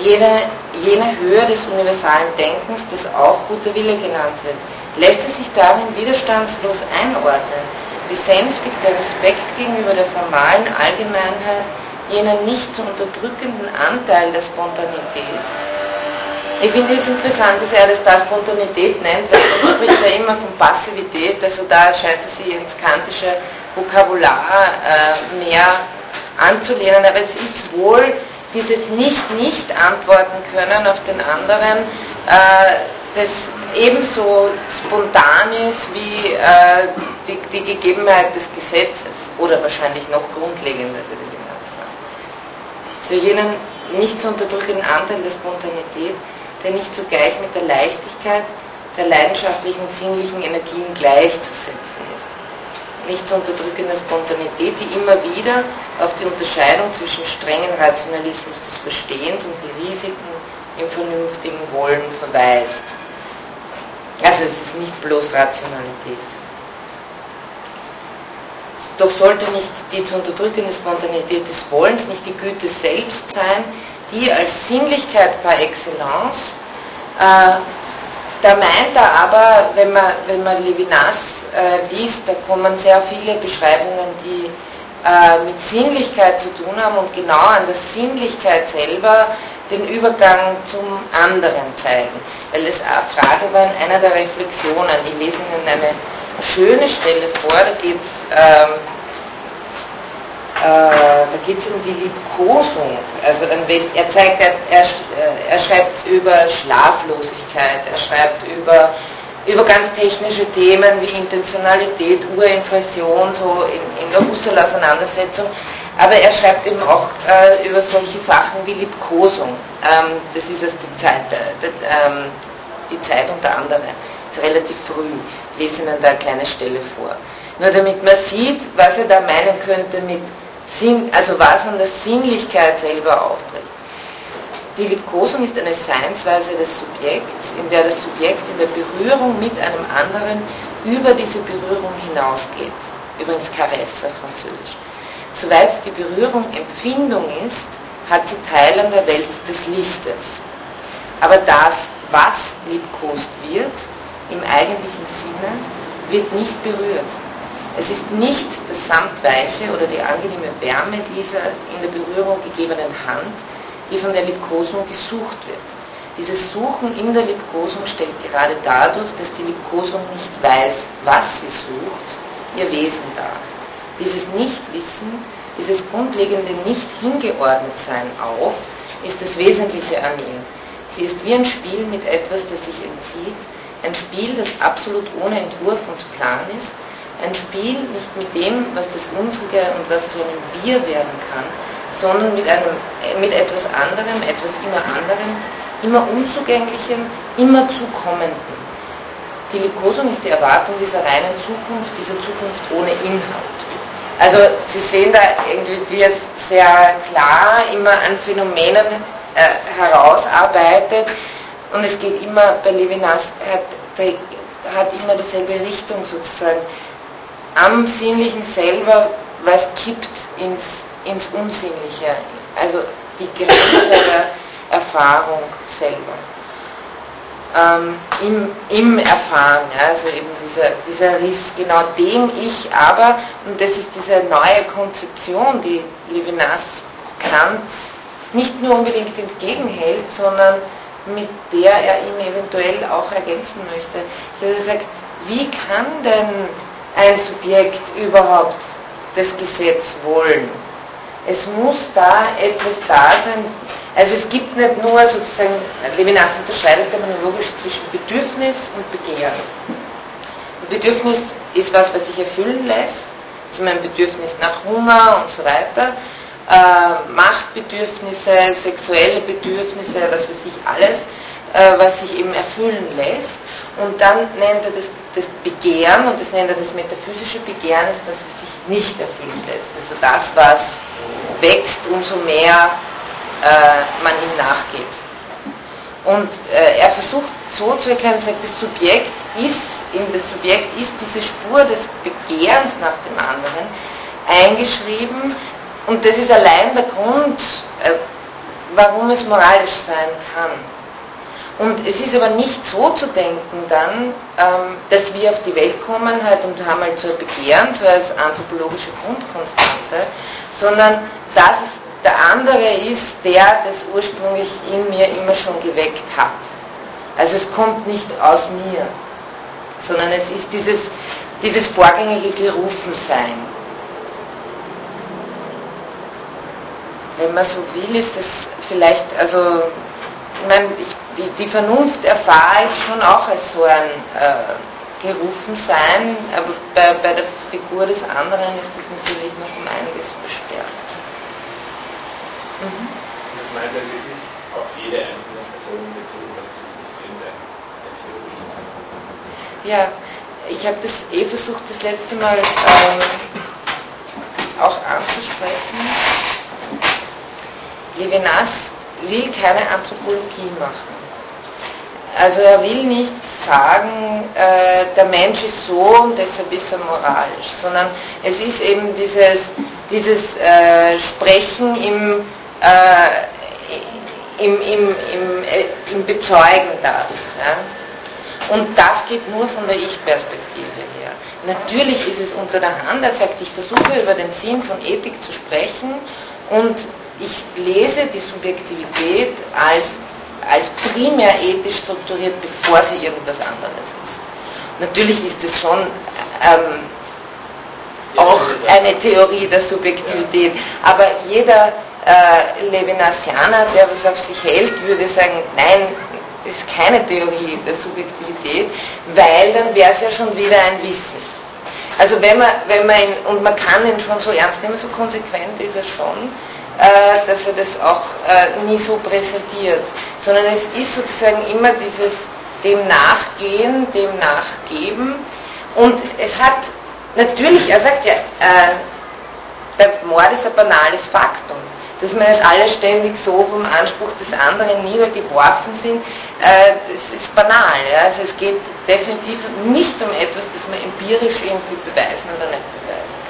Jene, jene Höhe des universalen Denkens, das auch guter Wille genannt wird, lässt es sich darin widerstandslos einordnen, besänftigt der Respekt gegenüber der formalen Allgemeinheit jenen nicht zu unterdrückenden Anteil der Spontanität. Ich finde es interessant, dass er das da Spontanität nennt, weil er spricht ja immer von Passivität, also da scheint er sich ins kantische Vokabular äh, mehr anzulehnen, aber es ist wohl dieses Nicht-Nicht-Antworten können auf den anderen, äh, das ebenso spontan ist wie äh, die, die, Gegebenheit des Gesetzes oder wahrscheinlich noch grundlegender, würde ich sagen. Zu jenen nicht zu unterdrückenden Anteil der Spontanität, der nicht zugleich mit der Leichtigkeit der leidenschaftlichen und sinnlichen Energien gleichzusetzen ist nicht zu unterdrückende Spontanität, die immer wieder auf die Unterscheidung zwischen strengen Rationalismus des Verstehens und die Risiken im vernünftigen Wollen verweist. Also es ist nicht bloß Rationalität. Doch sollte nicht die zu unterdrückende Spontanität des Wollens nicht die Güte selbst sein, die als Sinnlichkeit par excellence äh, da meint er aber, wenn man, wenn man Levinas äh, liest, da kommen sehr viele Beschreibungen, die äh, mit Sinnlichkeit zu tun haben und genau an der Sinnlichkeit selber den Übergang zum anderen zeigen. Weil das eine Frage war in einer der Reflexionen. Ich lese Ihnen eine schöne Stelle vor, da geht es ähm, äh, da geht es um die Liebkosung. Also er zeigt, er, er, äh, schreibt über Schlaflosigkeit, er schreibt über, über ganz technische Themen wie Intentionalität, Urinflation, so in, in der Husserl-Auseinandersetzung. Aber er schreibt eben auch äh, über solche Sachen wie Liebkosung. Ähm, das ist erst die Zeit, äh, ähm, die Zeit unter anderem. Ist relativ früh. Ich lese Ihnen da eine kleine Stelle vor. Nur damit man sieht, was er da meinen könnte mit Sinn, also was an der Sinnlichkeit selber aufbricht. Die Liebkosung ist eine Seinsweise des Subjekts, in der das Subjekt in der Berührung mit einem anderen über diese Berührung hinausgeht. Übrigens Caresse Französisch. Soweit die Berührung Empfindung ist, hat sie Teil an der Welt des Lichtes. Aber das, was liebkost wird, im eigentlichen Sinne, wird nicht berührt. Es ist nicht das Samtweiche oder die angenehme Wärme dieser in der Berührung gegebenen Hand, die von der Liebkosung gesucht wird. Dieses Suchen in der Liebkosung stellt gerade dadurch, dass die Liebkosung nicht weiß, was sie sucht, ihr Wesen dar. Dieses Nichtwissen, dieses grundlegende Nicht-Hingeordnetsein auf, ist das Wesentliche an ihm. Sie ist wie ein Spiel mit etwas, das sich entzieht, ein Spiel, das absolut ohne Entwurf und Plan ist, ein Spiel nicht mit dem, was das Unsere und was zu einem Wir werden kann, sondern mit, einem, mit etwas anderem, etwas immer anderem, immer Unzugänglichem, immer Zukommenden. Die Liebkosung ist die Erwartung dieser reinen Zukunft, dieser Zukunft ohne Inhalt. Also Sie sehen da irgendwie, wie es sehr klar immer an Phänomenen äh, herausarbeitet und es geht immer bei Levinas, hat, hat immer dieselbe Richtung sozusagen am Sinnlichen selber was kippt ins, ins Unsinnliche, also die Grenze der Erfahrung selber. Ähm, im, im Erfahren, ja, also eben dieser, dieser Riss, genau dem ich aber, und das ist diese neue Konzeption, die Levinas Kant nicht nur unbedingt entgegenhält, sondern mit der er ihn eventuell auch ergänzen möchte. Also er sagt, wie kann denn ein Subjekt überhaupt das Gesetz wollen. Es muss da etwas da sein. Also es gibt nicht nur sozusagen, Levinas unterscheidet terminologisch zwischen Bedürfnis und Begehren. Ein Bedürfnis ist was, was sich erfüllen lässt, zum Beispiel Bedürfnis nach Hunger und so weiter, äh, Machtbedürfnisse, sexuelle Bedürfnisse, was weiß ich, alles, äh, was sich eben erfüllen lässt. Und dann nennt er das, das Begehren, und das nennt er das metaphysische Begehren, ist das, was sich nicht erfüllen lässt. Also das, was wächst, umso mehr äh, man ihm nachgeht. Und äh, er versucht so zu erklären, er sagt, das Subjekt ist, in das Subjekt ist diese Spur des Begehrens nach dem anderen eingeschrieben und das ist allein der Grund, äh, warum es moralisch sein kann. Und es ist aber nicht so zu denken dann, ähm, dass wir auf die Welt kommen halt und haben halt so ein Begehren, so als anthropologische Grundkonstante, sondern dass es der andere ist, der das ursprünglich in mir immer schon geweckt hat. Also es kommt nicht aus mir, sondern es ist dieses, dieses vorgängige Gerufensein. Wenn man so will, ist das vielleicht, also ich meine, ich, die, die, Vernunft erfahre ich schon auch als so ein äh, Gerufensein, aber bei, bei der Figur des anderen ist das natürlich noch um einiges verstärkt. Mhm. Das meint er wirklich auf jede einzelne Person bezogen in der Theorie. Ja, ich habe das eh versucht, das letzte Mal ähm, auch anzusprechen. Levinas will keine Anthropologie machen. Also er will nicht sagen, äh, der Mensch ist so und deshalb ist er moralisch, sondern es ist eben dieses, dieses äh, Sprechen im, äh, im, im, im, äh, im, Bezeugen das. Ja? Und das geht nur von der Ich-Perspektive her. Natürlich ist es unter der Hand, er sagt, ich versuche über den Sinn von Ethik zu sprechen und ich lese die Subjektivität als, als primär ethisch strukturiert, bevor sie irgendwas anderes ist. Natürlich ist es schon ähm, auch eine Theorie der Subjektivität, aber jeder äh, Levinasianer, der was auf sich hält, würde sagen, nein, ist keine Theorie der Subjektivität, weil dann wäre es ja schon wieder ein Wissen. Also wenn man, wenn man ihn, und man kann ihn schon so ernst nehmen, so konsequent ist er schon, äh, dass er das auch äh, nie so präsentiert, sondern es ist sozusagen immer dieses dem Nachgehen, dem Nachgeben und es hat natürlich, er sagt ja, äh, der Mord ist ein banales Faktum dass wir nicht alle ständig so vom Anspruch des anderen niedergeworfen sind, äh, das ist banal. Ja? Also es geht definitiv nicht um etwas, das man empirisch irgendwie beweisen oder nicht beweisen.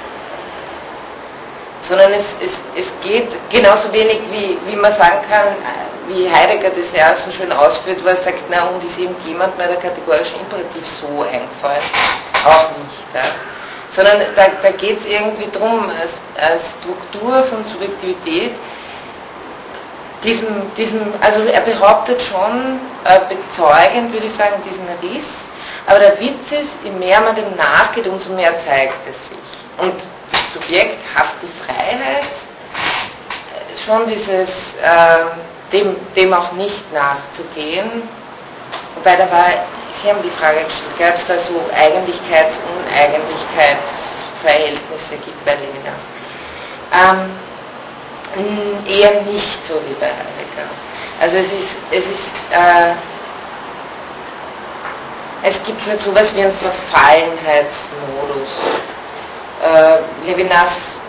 Sondern es, es, es geht genauso wenig, wie, wie man sagen kann, wie Heidegger das ja so schön ausführt, wo er sagt, na und ist irgendjemand mal der kategorische Imperativ so eingefallen? Auch nicht. Ja? sondern da, da geht es irgendwie darum, als, als, Struktur von Subjektivität, diesem, diesem, also er behauptet schon äh, bezeugend, würde ich sagen, diesen Riss, aber der Witz ist, je mehr man dem nachgeht, umso mehr zeigt es sich. Und Subjekt hat die Freiheit, äh, schon dieses, äh, dem, dem auch nicht nachzugehen, wobei da war Sie haben die Frage gestellt, gab es da so Eigentlichkeits- und Uneigenlichkeitsverhältnisse gibt bei Levinas? Ähm, eher nicht so wie bei Heidegger. Also es ist, es ist, äh, es gibt nicht so etwas wie einen Verfallenheitsmodus. Äh, Levinas,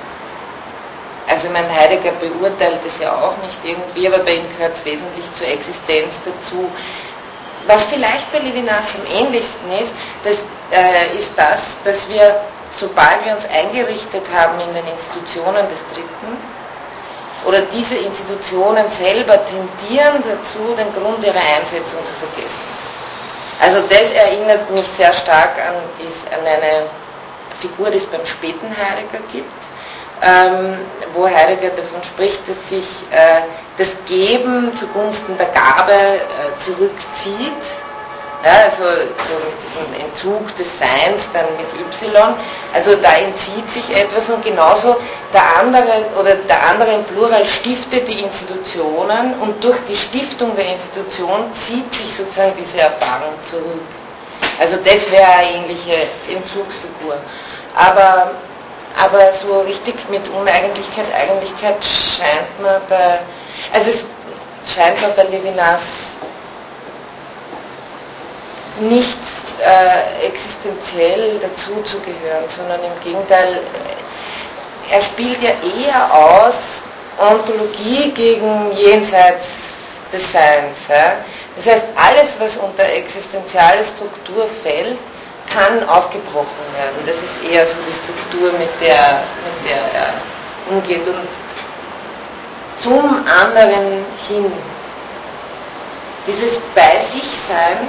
also mein Heidegger beurteilt es ja auch nicht irgendwie, aber bei ihm gehört es wesentlich zur Existenz dazu, was vielleicht bei Levinas am ähnlichsten ist, das äh, ist das, dass wir, sobald wir uns eingerichtet haben in den Institutionen des Dritten, oder diese Institutionen selber tendieren dazu, den Grund ihrer Einsetzung zu vergessen. Also das erinnert mich sehr stark an, dies, an eine Figur, die es beim späten Heidegger gibt, ähm, wo Heidegger davon spricht, dass sich äh, das Geben zugunsten der Gabe äh, zurückzieht. Ja, also so mit diesem Entzug des Seins dann mit Y. Also da entzieht sich etwas und genauso der andere oder der andere im Plural stiftet die Institutionen und durch die Stiftung der Institution zieht sich sozusagen diese Erfahrung zurück. Also das wäre eine ähnliche Entzugsfigur. Aber aber so richtig mit Uneigentlichkeit, Eigentlichkeit scheint mir bei, also es scheint mir bei Levinas nicht äh, existenziell dazuzugehören, sondern im Gegenteil, er spielt ja eher aus Ontologie gegen jenseits des Seins. Ja? Das heißt, alles, was unter existenziale Struktur fällt, kann aufgebrochen werden. Das ist eher so die Struktur, mit der, mit der er umgeht und zum anderen hin. Dieses Bei sich Sein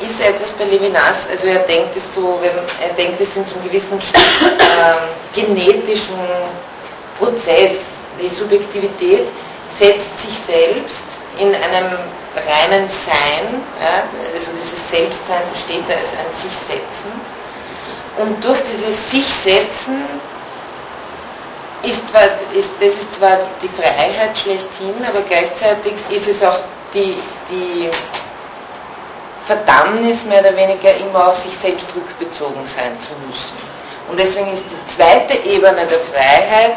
ist etwas bei Levinas, also er denkt es so, er denkt es in so einem gewissen äh, genetischen Prozess. Die Subjektivität setzt sich selbst in einem reinen Sein, ja, also dieses Selbstsein versteht er als ein Sich-Setzen. Und durch dieses Sich-Setzen ist, zwar, ist das ist zwar die Freiheit schlechthin, aber gleichzeitig ist es auch die, die Verdammnis mehr oder weniger immer auf sich selbst rückbezogen sein zu müssen. Und deswegen ist die zweite Ebene der Freiheit,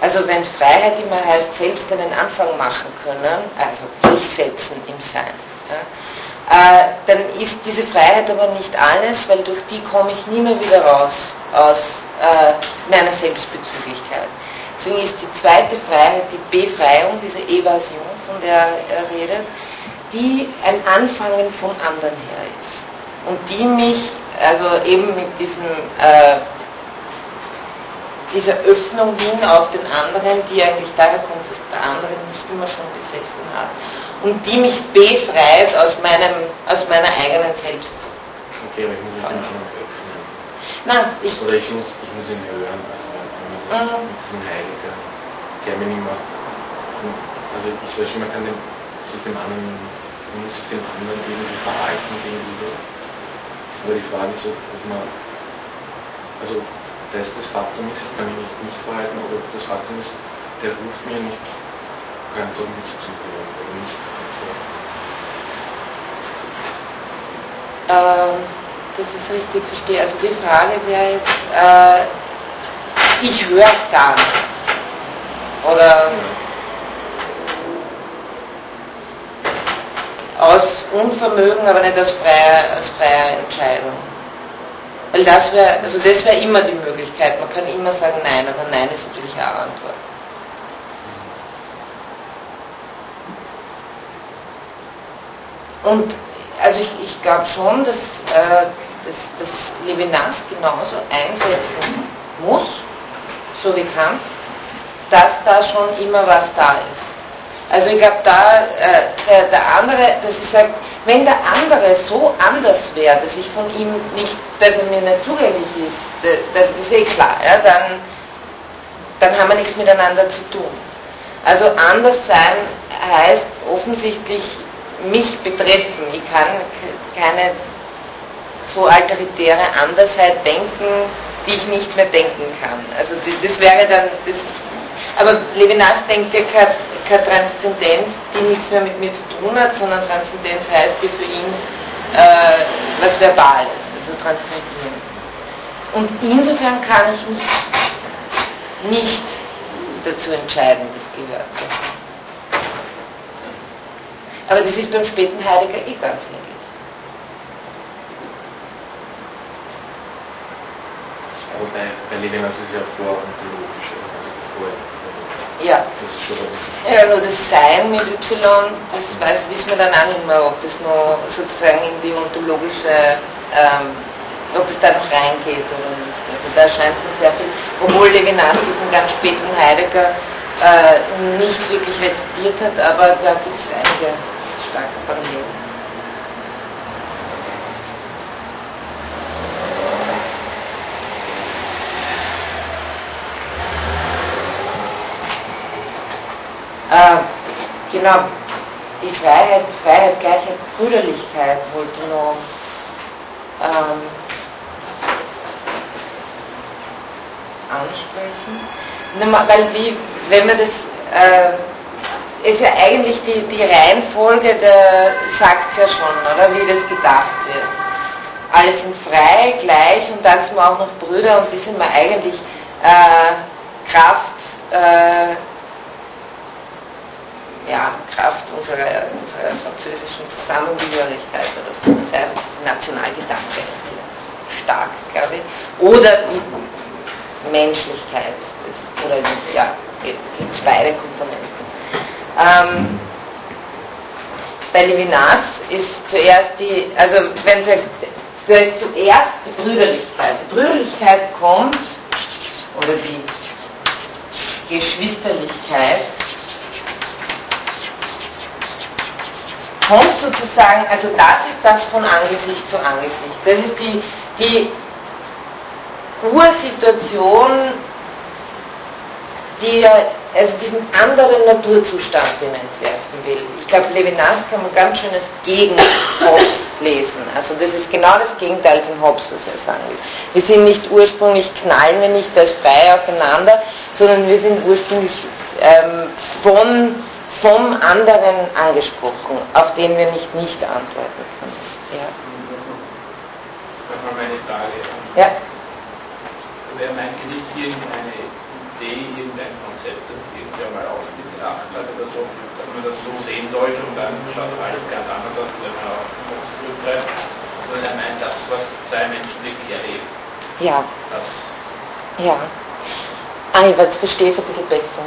also wenn Freiheit immer heißt, selbst einen Anfang machen können, also sich setzen im Sein, ja, äh, dann ist diese Freiheit aber nicht alles, weil durch die komme ich nie mehr wieder raus aus äh, meiner Selbstbezüglichkeit. Deswegen ist die zweite Freiheit die Befreiung, diese Evasion, von der er redet, die ein Anfangen vom anderen her ist. Und die mich, also eben mit diesem, äh, dieser Öffnung hin auf den anderen, die eigentlich daher kommt, dass der andere mich immer schon besessen hat. Und die mich befreit aus, meinem, aus meiner eigenen Selbst. Okay, aber ich muss mich anderen öffnen. Nein, ich, Oder ich muss, ich muss ihn hören, also mit, Mhm. mit diesem Heiliger, der mir nicht mehr, also ich weiß schon, man kann den, sich dem anderen, man muss sich dem anderen irgendwie verhalten gegenüber. Aber die Frage ist, ob man, also das das Faktum ist, ich kann mich nicht, nicht verhalten, oder das Faktum ist, der ruft mir nicht ganz auf mich zuhören oder nicht zuhören. ähm, das ist richtig verstehe. Also die Frage wäre jetzt, äh, ich höre gar nicht. Oder aus Unvermögen, aber nicht aus freier, aus freier Entscheidung. Weil das wäre, also das wäre immer die Möglichkeit. Man kann immer sagen Nein, aber Nein ist natürlich auch Antwort. Und also ich, ich glaube schon, dass, äh, dass, dass Levinas genauso einsetzen muss, so wie Kant, dass da schon immer was da ist. Also ich glaube, da äh, der, der andere, dass ich sage, wenn der andere so anders wäre, dass ich von ihm nicht, dass er mir nicht zugänglich ist, da, da, das ist eh klar, ja, dann, dann haben wir nichts miteinander zu tun. Also anders sein heißt offensichtlich mich betreffen. Ich kann keine so alteritäre Andersheit denken, die ich nicht mehr denken kann. Also das wäre dann, das, aber Levinas denkt ja keine, Transzendenz, die nichts mehr mit mir zu tun hat, sondern Transzendenz heißt ja für ihn äh, was Verbales, also transzendieren. Und insofern kann ich mich nicht dazu entscheiden, das gehört zu haben. Aber das ist beim späten Heidegger eh ganz ähnlich. Aber bei, bei Levinas ist es ja vorontologisch, also vor. Ja. Ja, nur das Sein mit Y, das weiß, wissen wir dann auch nicht mehr, ob das noch sozusagen in die ontologische, ähm, ob das da noch reingeht oder nicht. Also da scheint es mir sehr viel, obwohl Levinas diesen ganz späten Heidegger äh, nicht wirklich rezipiert hat, aber da gibt es einige starke Parallelen. Äh, genau, die Freiheit, Freiheit, Gleichheit, Brüderlichkeit wollte noch ähm, ansprechen. Weil wie, wenn man das, äh, ist ja eigentlich die, die Reihenfolge, der sagt es ja schon, oder wie das gedacht wird. Alle sind frei, gleich und dann sind wir auch noch Brüder und die sind wir eigentlich äh, Kraft, äh, ja, Kraft unserer, unserer französischen Zusammengehörigkeit oder so, sei es Nationalgedanke stark, glaube ich, oder die Menschlichkeit, des, oder ja, gibt es beide Komponenten. Ähm, bei Levinas ist zuerst die, also wenn Sie, da ist zuerst die Brüderlichkeit. Die Brüderlichkeit kommt, oder die Geschwisterlichkeit, kommt sozusagen, also das ist das von Angesicht zu Angesicht. Das ist die, die Ursituation, die also diesen anderen Naturzustand entwerfen will. Ich glaube, Levinas kann man ganz schön als gegen Hobbes lesen. Also das ist genau das Gegenteil von Hobbes, was er sagen will. Wir sind nicht ursprünglich, knallen wir nicht als frei aufeinander, sondern wir sind ursprünglich ähm, von, vom anderen angesprochen, auf den wir nicht nicht antworten können. Ja. Nochmal meine Frage. Ja. Also er meinte nicht irgendeine Idee, irgendein Konzept, das irgendwer mal ausgedacht hat oder so, dass man das so sehen sollte und dann schaut alles ganz anders aus, wenn man auf Hobbes zurückgreift, sondern er meint das, was zwei Menschen wirklich erleben. Ja. Das Ja. Ah, ich verstehe es ein bisschen besser.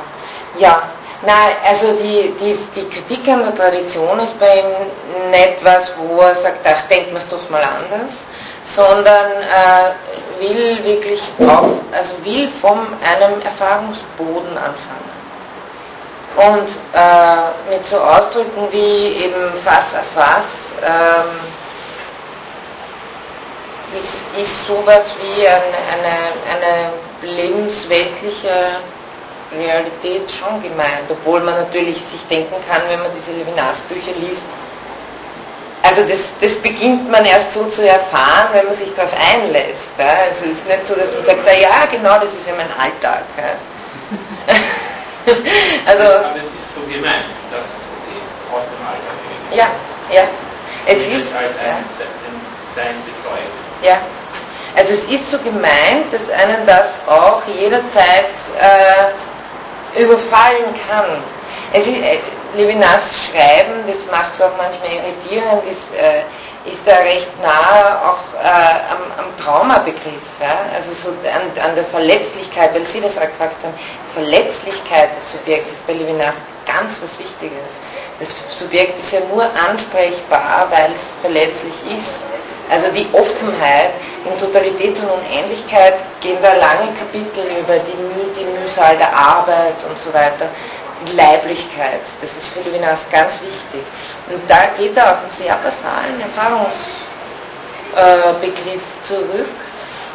Ja, nein, also die, die, die Kritik an der Tradition ist bei ihm nicht was, wo er sagt, ach, denkt man es doch mal anders, sondern äh, will wirklich auf, also will von einem Erfahrungsboden anfangen. Und äh, mit so Ausdrücken wie eben Fass a Fass ähm, ist, ist sowas wie eine, eine, eine lebensweltliche Realität schon gemeint, obwohl man natürlich sich denken kann, wenn man diese Levinas-Bücher liest, also das, das beginnt man erst so zu erfahren, wenn man sich darauf einlässt. Ja. Also es ist nicht so, dass man sagt, na ja, genau, das ist ja mein Alltag. Ja. *laughs* also, Aber es ist so gemeint, dass sie aus dem Alltag irgendwie ja, ja. Es ist, als ja. ein Se- Sein bezeugt. Ja, also es ist so gemeint, dass einen das auch jederzeit äh, überfallen kann. Es ist, äh, Levinas Schreiben, das macht es auch manchmal irritierend, ist, äh, ist da recht nahe auch äh, am, am Traumabegriff. Ja? Also so an, an der Verletzlichkeit, weil Sie das auch gefragt haben, Verletzlichkeit des Subjekts ist bei Levinas ganz was Wichtiges. Das Subjekt ist ja nur ansprechbar, weil es verletzlich ist. Also die Offenheit in Totalität und Unendlichkeit gehen da lange Kapitel über die, Müh, die Mühsal der Arbeit und so weiter. Die Leiblichkeit, das ist für Levinas ganz wichtig. Und da geht er auf einen sehr basalen Erfahrungsbegriff zurück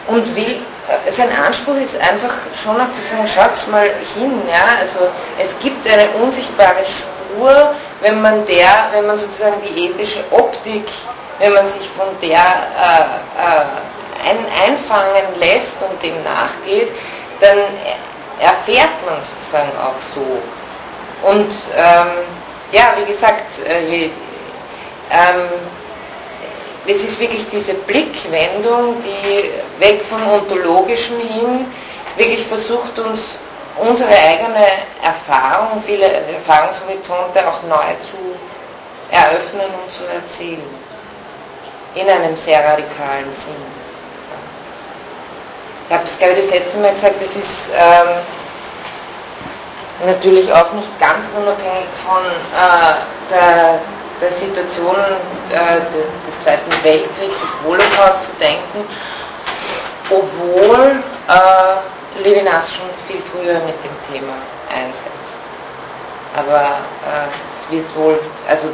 und will, äh, sein Anspruch ist einfach schon auch zu sagen, schaut mal hin, ja, also es gibt eine unsichtbare Spur, wenn man der, wenn man sozusagen die ethische Optik, wenn man sich von der äh, äh, ein, einfangen lässt und dem nachgeht, dann erfährt man sozusagen auch so. Und ähm, ja, wie gesagt, äh, ähm, es ist wirklich diese Blickwendung, die weg vom Ontologischen hin wirklich versucht, uns unsere eigene Erfahrung, viele Erfahrungshorizonte auch neu zu eröffnen und zu erzählen. In einem sehr radikalen Sinn. Ich habe es, glaube ich, das letzte Mal gesagt, das ist ähm, natürlich auch nicht ganz unabhängig von äh, der, der Situation äh, des Zweiten Weltkriegs, des Holocaust zu denken, obwohl äh, Levinas schon viel früher mit dem Thema einsetzt. Aber äh, es wird wohl, also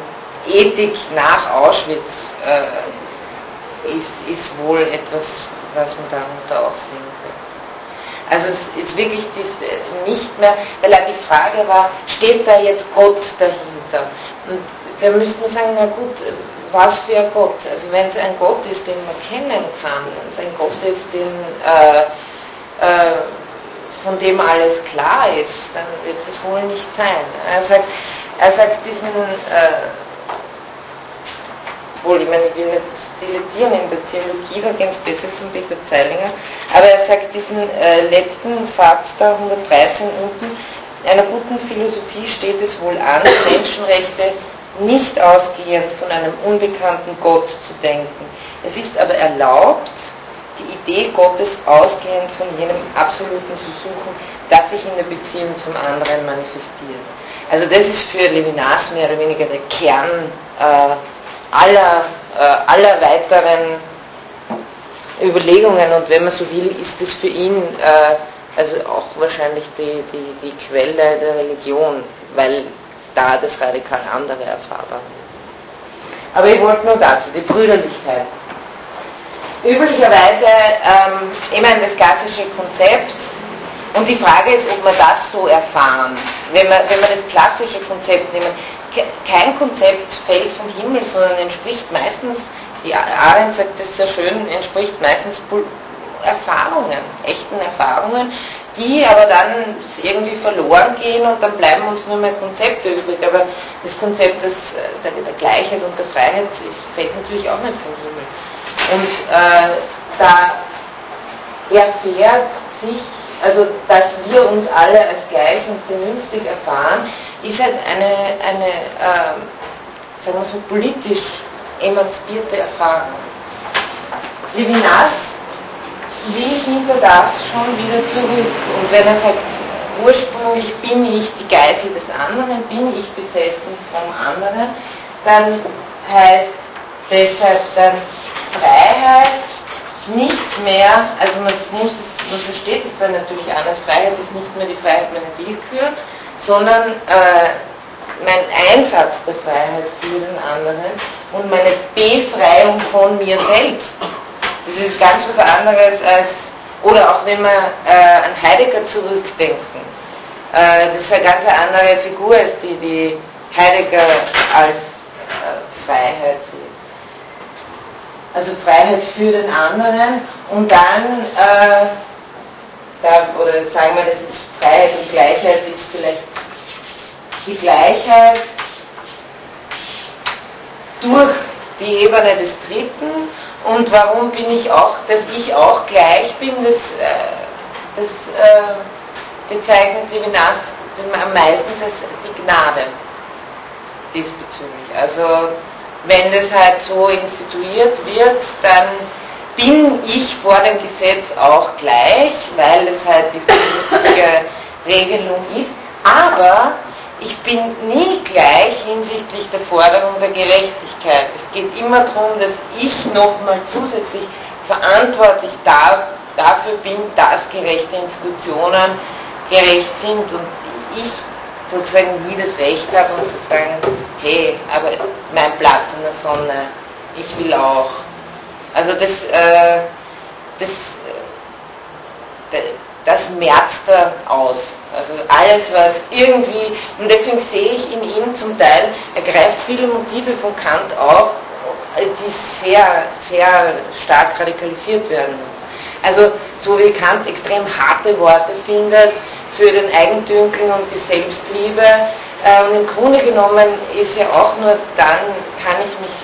Ethik nach Auschwitz äh, ist, ist wohl etwas, was man darunter auch sehen könnte. Also es ist wirklich dies, äh, nicht mehr, weil die Frage war, steht da jetzt Gott dahinter? Und da müsste man sagen, na gut, was für ein Gott? Also wenn es ein Gott ist, den man kennen kann, wenn es ein Gott ist, den, äh, äh, von dem alles klar ist, dann wird es wohl nicht sein. Er sagt, er sagt diesen, äh, wohl, ich meine, ich will nicht dilettieren in der Theologie, da gehen es besser zum Peter Zeilinger, aber er sagt diesen äh, letzten Satz da, 113 unten, In einer guten Philosophie steht es wohl an, Menschenrechte nicht ausgehend von einem unbekannten Gott zu denken. Es ist aber erlaubt, die Idee Gottes ausgehend von jenem Absoluten zu suchen, das sich in der Beziehung zum anderen manifestiert. Also das ist für Levinas mehr oder weniger der Kern äh, aller, äh, aller weiteren Überlegungen und wenn man so will, ist es für ihn äh, also auch wahrscheinlich die, die, die Quelle der Religion, weil da das radikal andere erfahrbar. Aber ich wollte nur dazu, die Brüderlichkeit. Üblicherweise, ähm, ich meine, das klassische Konzept, und die Frage ist, ob wir das so erfahren. Wenn wir, wenn wir das klassische Konzept nehmen, kein Konzept fällt vom Himmel, sondern entspricht meistens, die Arendt sagt das sehr schön, entspricht meistens Erfahrungen, echten Erfahrungen, die aber dann irgendwie verloren gehen und dann bleiben uns nur mehr Konzepte übrig. Aber das Konzept des, der, der Gleichheit und der Freiheit fällt natürlich auch nicht vom Himmel. Und äh, da erfährt sich, also dass wir uns alle als gleich und vernünftig erfahren, ist halt eine, eine äh, sagen wir so, politisch emanzipierte Erfahrung. Levinas will hinter das schon wieder zurück. Und wenn er sagt, ursprünglich bin ich die Geisel des anderen, bin ich besessen vom anderen, dann heißt deshalb dann Freiheit nicht mehr, also man muss es, man versteht es dann natürlich anders, Freiheit ist nicht mehr die Freiheit meiner Willkür, sondern äh, mein Einsatz der Freiheit für den anderen und meine Befreiung von mir selbst. Das ist ganz was anderes als, oder auch wenn wir äh, an Heidegger zurückdenken, äh, das ist eine ganz andere Figur als die, die Heidegger als äh, Freiheit sieht. Also Freiheit für den anderen und dann, äh, da, oder sagen wir, das ist Freiheit und Gleichheit ist vielleicht die Gleichheit durch die Ebene des Dritten und warum bin ich auch, dass ich auch gleich bin, das, äh, das äh, bezeichnet Levinas am meisten als die Gnade diesbezüglich. Also wenn das halt so instituiert wird, dann bin ich vor dem Gesetz auch gleich, weil es halt die vernünftige Regelung ist, aber ich bin nie gleich hinsichtlich der Forderung der Gerechtigkeit. Es geht immer darum, dass ich nochmal zusätzlich verantwortlich da, dafür bin, dass gerechte Institutionen gerecht sind und ich sozusagen nie das Recht habe, um zu sagen, hey, aber mein Platz in der Sonne, ich will auch. Also das, äh, das, äh, das merzt er aus. Also alles, was irgendwie, und deswegen sehe ich in ihm zum Teil, er greift viele Motive von Kant auf, die sehr, sehr stark radikalisiert werden. Also so wie Kant extrem harte Worte findet für den Eigentümkel und die Selbstliebe. Äh, und im Grunde genommen ist ja auch nur dann, kann ich mich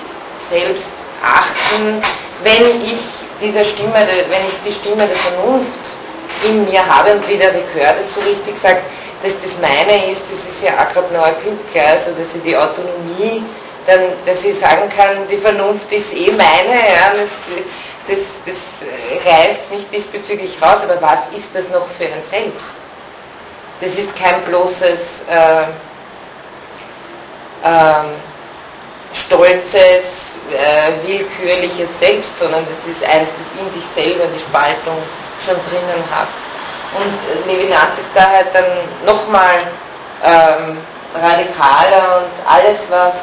selbst achten, wenn ich dieser Stimme, wenn ich die Stimme der Vernunft in mir habe und wie der Likör das so richtig sagt, dass das meine ist, das ist ja auch gerade noch ein Glück, also dass ich die Autonomie, dann, dass ich sagen kann, die Vernunft ist eh meine, ja, das, das, das reißt mich diesbezüglich raus, aber was ist das noch für ein Selbst? Das ist kein bloßes äh, äh, stolzes, äh, willkürliches Selbst, sondern das ist eins, das in sich selber die Spaltung schon drinnen hat. Und Levinas ist da halt dann nochmal ähm, radikaler und alles, was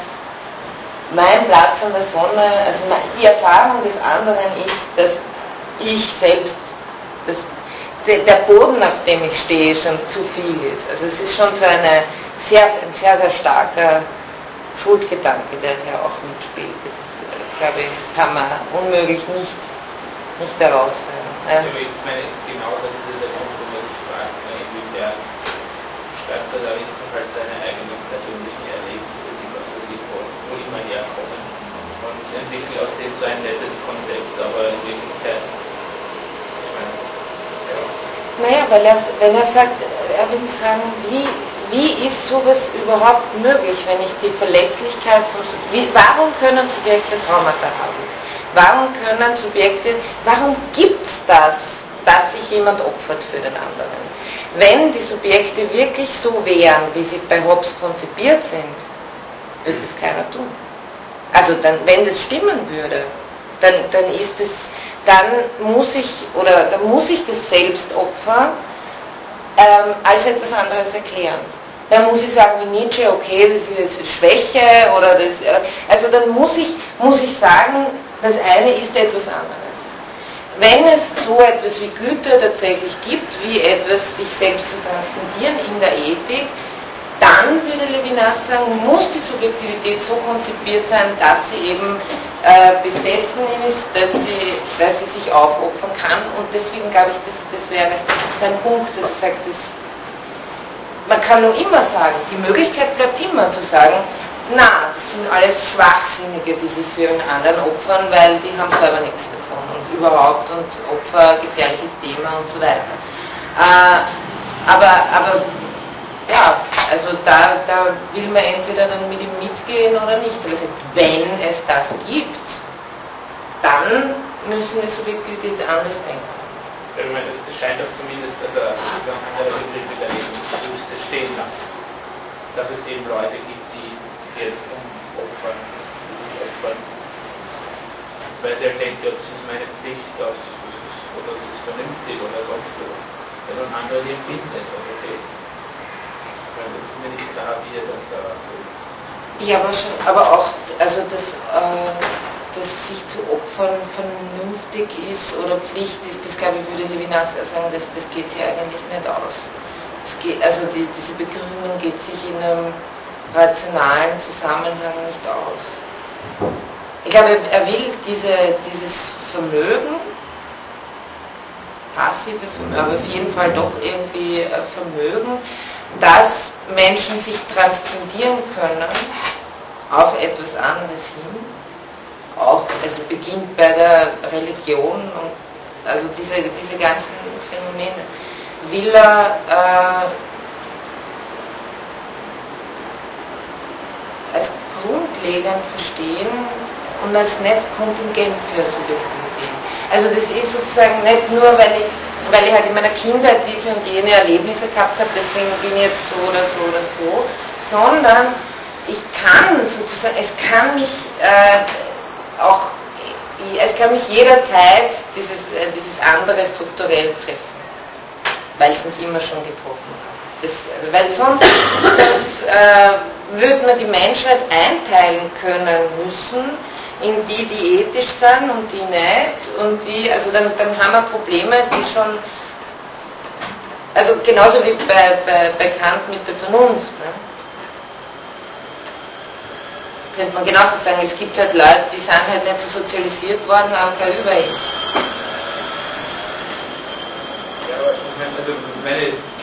mein Platz an der Sonne, also die Erfahrung des anderen ist, dass ich selbst, das, der Boden, auf dem ich stehe, schon zu viel ist. Also es ist schon so eine sehr, ein sehr, sehr starker Schuldgedanke, der hier auch mitspielt. Das, äh, glaube ich, kann man unmöglich nicht, nicht daraus hören. Ja. Ich meine, genau das ist der Punkt, wo man sich fragt, inwiefern schreibt der Aristoteles halt seine eigenen persönlichen Erlebnisse, die was wo, wo immer herkommen und entwickelt aus dem so ein nettes Konzept, aber in Wirklichkeit, ich meine, ja. Naja, weil er, wenn er sagt, er will sagen, wie, wie ist sowas überhaupt möglich, wenn ich die Verletzlichkeit von, wie, warum können Subjekte Traumata haben? Warum können Subjekte, warum gibt es das, dass sich jemand opfert für den anderen? Wenn die Subjekte wirklich so wären, wie sie bei Hobbes konzipiert sind, würde es keiner tun. Also dann, wenn das stimmen würde, dann, dann ist es, dann muss ich, oder dann muss ich das Selbstopfer ähm, als etwas anderes erklären. Dann muss ich sagen wie Nietzsche, okay, das ist jetzt Schwäche oder das, äh, also dann muss ich, muss ich sagen, das eine ist etwas anderes. Wenn es so etwas wie Güte tatsächlich gibt, wie etwas sich selbst zu transzendieren in der Ethik, dann würde Levinas sagen, muss die Subjektivität so konzipiert sein, dass sie eben äh, besessen ist, dass sie, dass sie sich aufopfern kann. Und deswegen glaube ich, das, das wäre sein Punkt, dass er sagt, das, man kann nur immer sagen, die Möglichkeit bleibt immer zu sagen, na, das sind alles Schwachsinnige, die sich für einen anderen opfern, weil die haben selber nichts davon und überhaupt und Opfer, gefährliches Thema und so weiter. Äh, aber, aber ja, also da, da will man entweder dann mit ihm mitgehen oder nicht. Aber sagt, wenn es das gibt, dann müssen wir Subjektivität anders denken. Ich meine, es scheint doch zumindest, dass er andere Begriffe daneben Lust stehen lassen. Dass es eben Leute gibt, jetzt umopfern, opfern. Weil sie halt denken, ja, das ist meine Pflicht, das, das ist, oder das ist vernünftig oder sonst so. Wenn man andere die empfinden etwas, okay meine, es ist mir nicht klar, wie er das da so. Ja, aber, schon, aber auch, also das, äh, dass sich zu opfern vernünftig ist oder Pflicht ist, das glaube ich, würde Levinas sagen, das, das geht sich eigentlich nicht aus. Geht, also die, diese Begründung geht sich in einem rationalen Zusammenhang nicht aus. Ich glaube, er will diese, dieses Vermögen, passive Vermögen, aber auf jeden Fall doch irgendwie äh, Vermögen, dass Menschen sich transzendieren können auf etwas anderes hin, auch, also beginnt bei der Religion und also diese, diese ganzen Phänomene, will er äh, als grundlegend verstehen und als Netzkontingent für Subjektivität. Also das ist sozusagen nicht nur, weil ich weil ich halt in meiner Kindheit diese und jene Erlebnisse gehabt habe, deswegen bin ich jetzt so oder so oder so, sondern ich kann sozusagen, es kann mich äh, auch, es kann mich jederzeit dieses, äh, dieses andere strukturell treffen, weil es mich immer schon getroffen hat. Das, weil sonst, sonst äh, würde man die Menschheit einteilen können müssen in die, die ethisch sind und die nicht. Und die, also dann, dann haben wir Probleme, die schon, also genauso wie bei, bei, bei Kant mit der Vernunft. Ne? Könnte man genauso sagen, es gibt halt Leute, die sind halt nicht so sozialisiert worden, haben kein über ihn. Ja, aber ich meine, also meine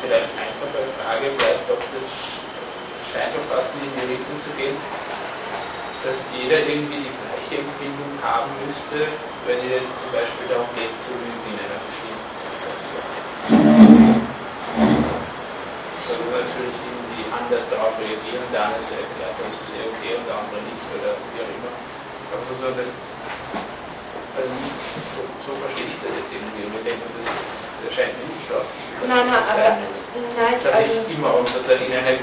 vielleicht einfache Frage bleibt, ob das scheint doch fast in die Richtung zu gehen, dass jeder irgendwie die gleiche Empfindung haben müsste, wenn ihr jetzt zum Beispiel darum geht zu lügen in einer bestimmten Situation. Also natürlich irgendwie anders darauf reagieren, der eine so erklärt, das ist ja okay und der andere nichts oder wie auch immer. Aber so, so das, also so, verstehe ich das jetzt irgendwie und ich denke, das, das erscheint mir nicht schloss. Nein, nein, aber nein, dass also, ich immer unter der Inhalt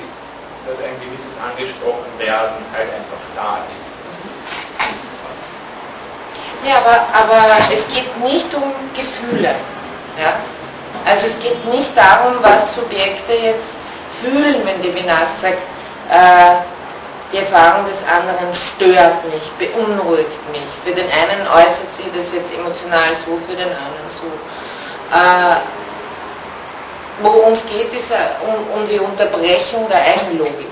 dass ein gewisses angesprochen werden halt einfach da ist. Ja, aber, aber es geht nicht um Gefühle. Ja? Also es geht nicht darum, was Subjekte jetzt fühlen, wenn Levinas sagt, äh, die Erfahrung des anderen stört mich, beunruhigt mich. Für den einen äußert sich das jetzt emotional so, für den anderen so. Äh, Worum es geht, ist um, um die Unterbrechung der Eigenlogik,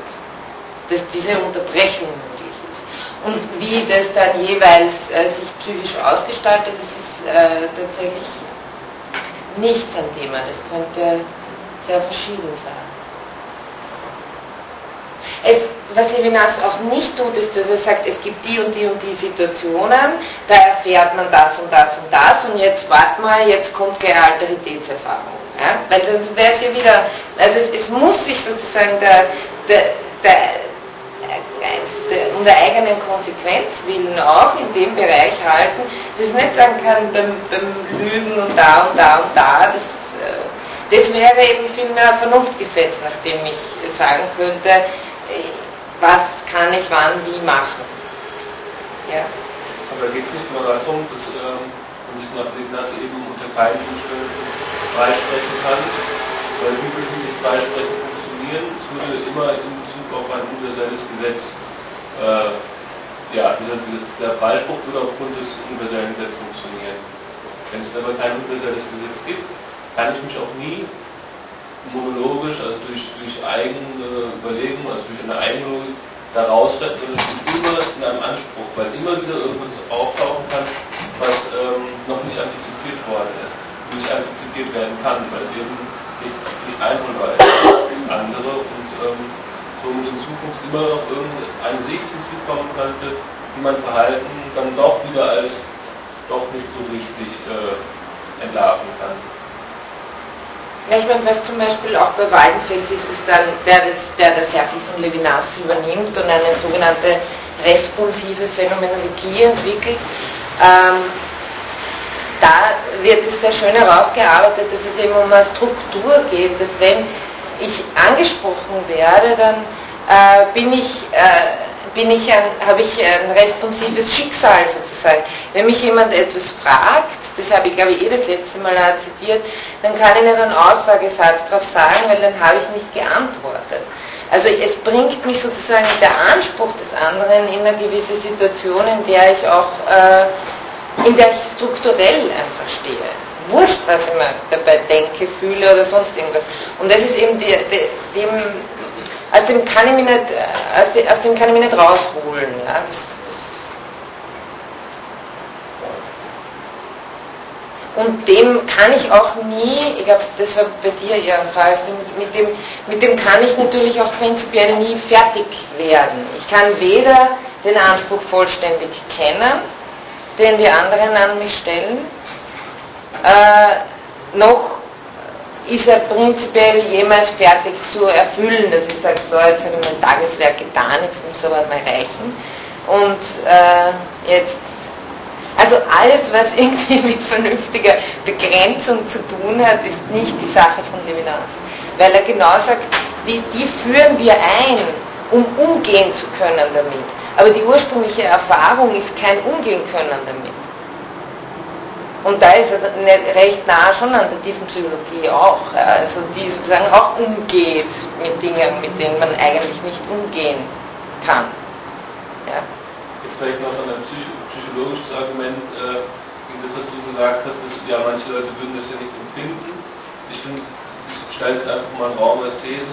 dass diese Unterbrechung möglich ist. Und wie das dann jeweils äh, sich psychisch ausgestaltet, das ist äh, tatsächlich nicht sein Thema. Das könnte sehr verschieden sein. Es, was Levinas auch nicht tut, ist, dass er sagt, es gibt die und die und die Situationen, da erfährt man das und das und das und jetzt wart mal, jetzt kommt gleich Alteritätserfahrung Ja? Weil dann wäre es ja wieder, also es, es, muss sich sozusagen der, der, der, um der eigenen Konsequenz willen auch in dem Bereich halten, dass ich nicht sagen kann, beim, beim Lügen und da und da und da, das, äh, das wäre eben viel mehr Vernunftgesetz, nachdem ich sagen könnte, was kann ich wann wie machen. Ja. Aber geht es nicht nur darum, dass ähm, man sich nach Levinas eben unter keinen Umständen freisprechen kann, weil würde dieses Freisprechen funktionieren? Es würde immer in Bezug auf ein universelles Gesetz, äh, ja, dieser, der Freispruch würde aufgrund des universellen Gesetzes funktionieren. Wenn es aber kein universelles Gesetz gibt, kann ich mich auch nie monologisch, also durch, durch eigene Überlegungen, also durch eine eigene Logik, daraus retten, sondern ich bin immer in einem Anspruch, weil immer wieder irgendwas auftauchen kann, was ähm, noch nicht antizipiert worden ist nicht antizipiert werden kann, weil es eben nicht, nicht einholbar ist das andere und ähm, somit in Zukunft immer noch irgendeine Sicht hinzukommen könnte, die man Verhalten dann doch wieder als doch nicht so richtig äh, entlarven kann. Ja, ich meine, was zum Beispiel auch bei Waldenfels ist, ist dann, der das, der das viel von Levinas übernimmt und eine sogenannte responsive Phänomenologie entwickelt. Ähm, da wird es sehr schön herausgearbeitet, dass es eben um eine Struktur geht, dass wenn ich angesprochen werde, dann äh, bin ich, äh, bin ich habe ich ein responsives Schicksal sozusagen. Wenn mich jemand etwas fragt, das habe ich glaube ich eh das letzte Mal zitiert, dann kann ich nicht einen Aussagesatz darauf sagen, weil dann habe ich nicht geantwortet. Also es bringt mich sozusagen der Anspruch des anderen in eine gewisse Situation, in der ich auch äh, in der ich strukturell einfach stehe. Wurscht, was ich mir dabei denke, fühle oder sonst irgendwas. Und das ist eben die, die, dem, aus dem kann ich mich nicht, aus, dem, aus dem kann ich mich nicht rausholen. Ja? Das, das und dem kann ich auch nie, ich glaube, das war bei dir eher eine Frage, mit dem, mit dem kann ich natürlich auch prinzipiell nie fertig werden. Ich kann weder den Anspruch vollständig kennen, den die anderen an mich stellen, äh, noch ist er prinzipiell jemals fertig zu erfüllen, dass ich sage, so, jetzt habe ich mein Tageswerk getan, jetzt muss aber mal reichen. Und äh, jetzt, also alles, was *laughs* irgendwie mit vernünftiger Begrenzung zu tun hat, ist nicht die Sache von Levinas. Weil er genau sagt, die, die führen wir ein, um umgehen zu können damit. Aber die ursprüngliche Erfahrung ist kein Umgehen können damit. Und da ist er recht nah schon an der tiefen Psychologie auch, also die sozusagen auch umgeht mit Dingen, mit denen man eigentlich nicht umgehen kann. Ja. Jetzt vielleicht noch ein psychologisches Argument äh, gegen das, was du gesagt hast, dass ja manche Leute würden das ja nicht empfinden. Ich stelle es einfach mal einen Raum als These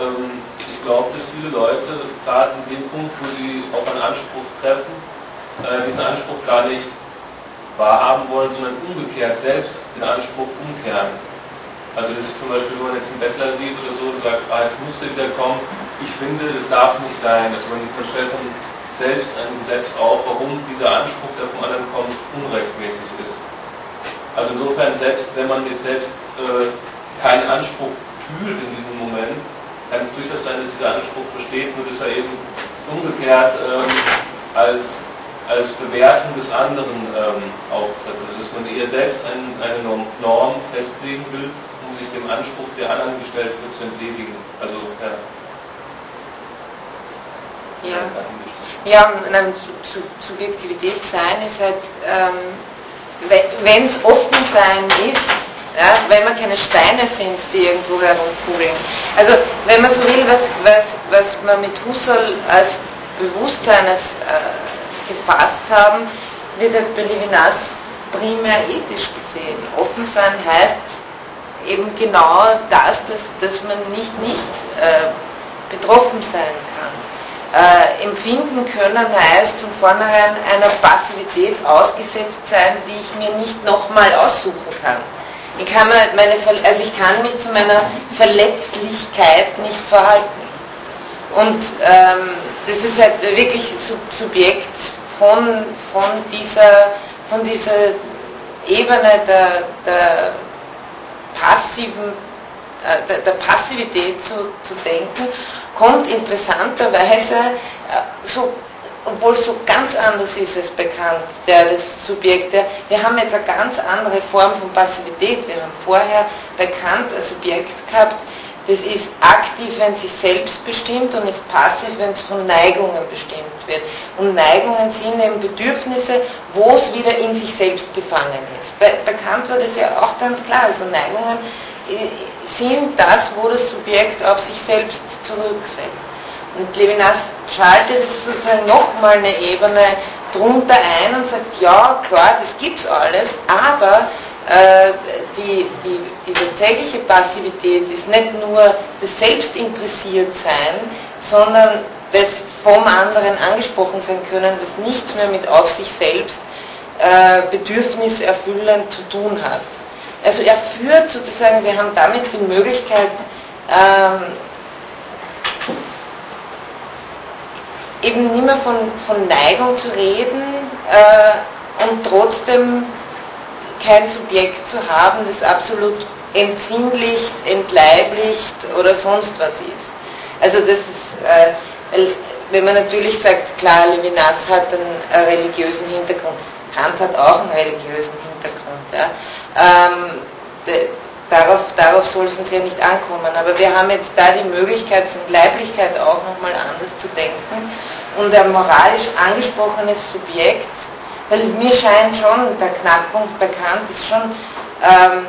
ähm, ich glaube, dass viele Leute gerade in dem Punkt, wo sie auch einen Anspruch treffen, äh, diesen Anspruch gar nicht wahrhaben wollen, sondern umgekehrt selbst den Anspruch umkehren. Also das ist zum Beispiel, wenn man jetzt einen Bettler sieht oder so und sagt, ah, jetzt musste wieder kommen, ich finde, das darf nicht sein. Also man, man stellt dann selbst ein Gesetz auf, warum dieser Anspruch, der vom anderen kommt, unrechtmäßig ist. Also insofern, selbst wenn man jetzt selbst äh, keinen Anspruch fühlt in diesem Moment, kann es durchaus sein, dass dieser Anspruch besteht, nur dass er eben umgekehrt ähm, als, als Bewertung des anderen ähm, auftritt. Also dass man eher selbst ein, eine Norm festlegen will, um sich dem Anspruch, der anderen gestellt wird, zu entledigen. Also ja. Ja, ja nein, Subjektivität sein ist halt, ähm, wenn es offen sein ist, ja, wenn man keine Steine sind, die irgendwo herumkugeln. Also wenn man so will, was, was, was wir mit Husserl als Bewusstseines äh, gefasst haben, wird halt bei primär ethisch gesehen. Offen sein heißt eben genau das, dass, dass man nicht nicht äh, betroffen sein kann. Äh, empfinden können heißt von vornherein einer Passivität ausgesetzt sein, die ich mir nicht nochmal aussuchen kann. Ich kann, meine, also ich kann mich zu meiner Verletzlichkeit nicht verhalten. Und ähm, das ist halt wirklich Subjekt von, von, dieser, von dieser Ebene der, der passiven, äh, der, der, Passivität zu, zu denken, kommt interessanterweise äh, so obwohl es so ganz anders ist als bekannt, der das Subjekt, der, wir haben jetzt eine ganz andere Form von Passivität. Wir haben vorher bekannt ein Subjekt gehabt, das ist aktiv, wenn sich selbst bestimmt und ist passiv, wenn es von Neigungen bestimmt wird. Und Neigungen sind eben Bedürfnisse, wo es wieder in sich selbst gefangen ist. Be bekannt war das ja auch ganz klar. Also Neigungen äh, sind das, wo das Subjekt auf sich selbst zurückfällt. Und Levinas schaltet sozusagen nochmal eine Ebene drunter ein und sagt, ja klar, das gibt's alles, aber die, die, die tatsächliche Passivität ist nicht nur das Selbstinteressiertsein, sondern das vom anderen angesprochen sein können, was nichts mehr mit auf sich selbst äh, bedürfniserfüllend zu tun hat. Also er führt sozusagen, wir haben damit die Möglichkeit, ähm, eben nicht mehr von, von Neigung zu reden äh, und trotzdem kein Subjekt zu haben, das absolut entsinnlicht, entleiblicht oder sonst was ist. Also das ist, äh, wenn man natürlich sagt, klar, Levinas hat einen, religiösen Hintergrund, Kant hat auch einen religiösen Hintergrund. Ja. Ähm, de, darauf, darauf soll es uns ja nicht ankommen, aber wir haben jetzt da die Möglichkeit, zum Leiblichkeit auch nochmal anders zu denken und ein moralisch angesprochenes Subjekt weil mir scheint schon, der Knackpunkt bekannt ist schon ähm,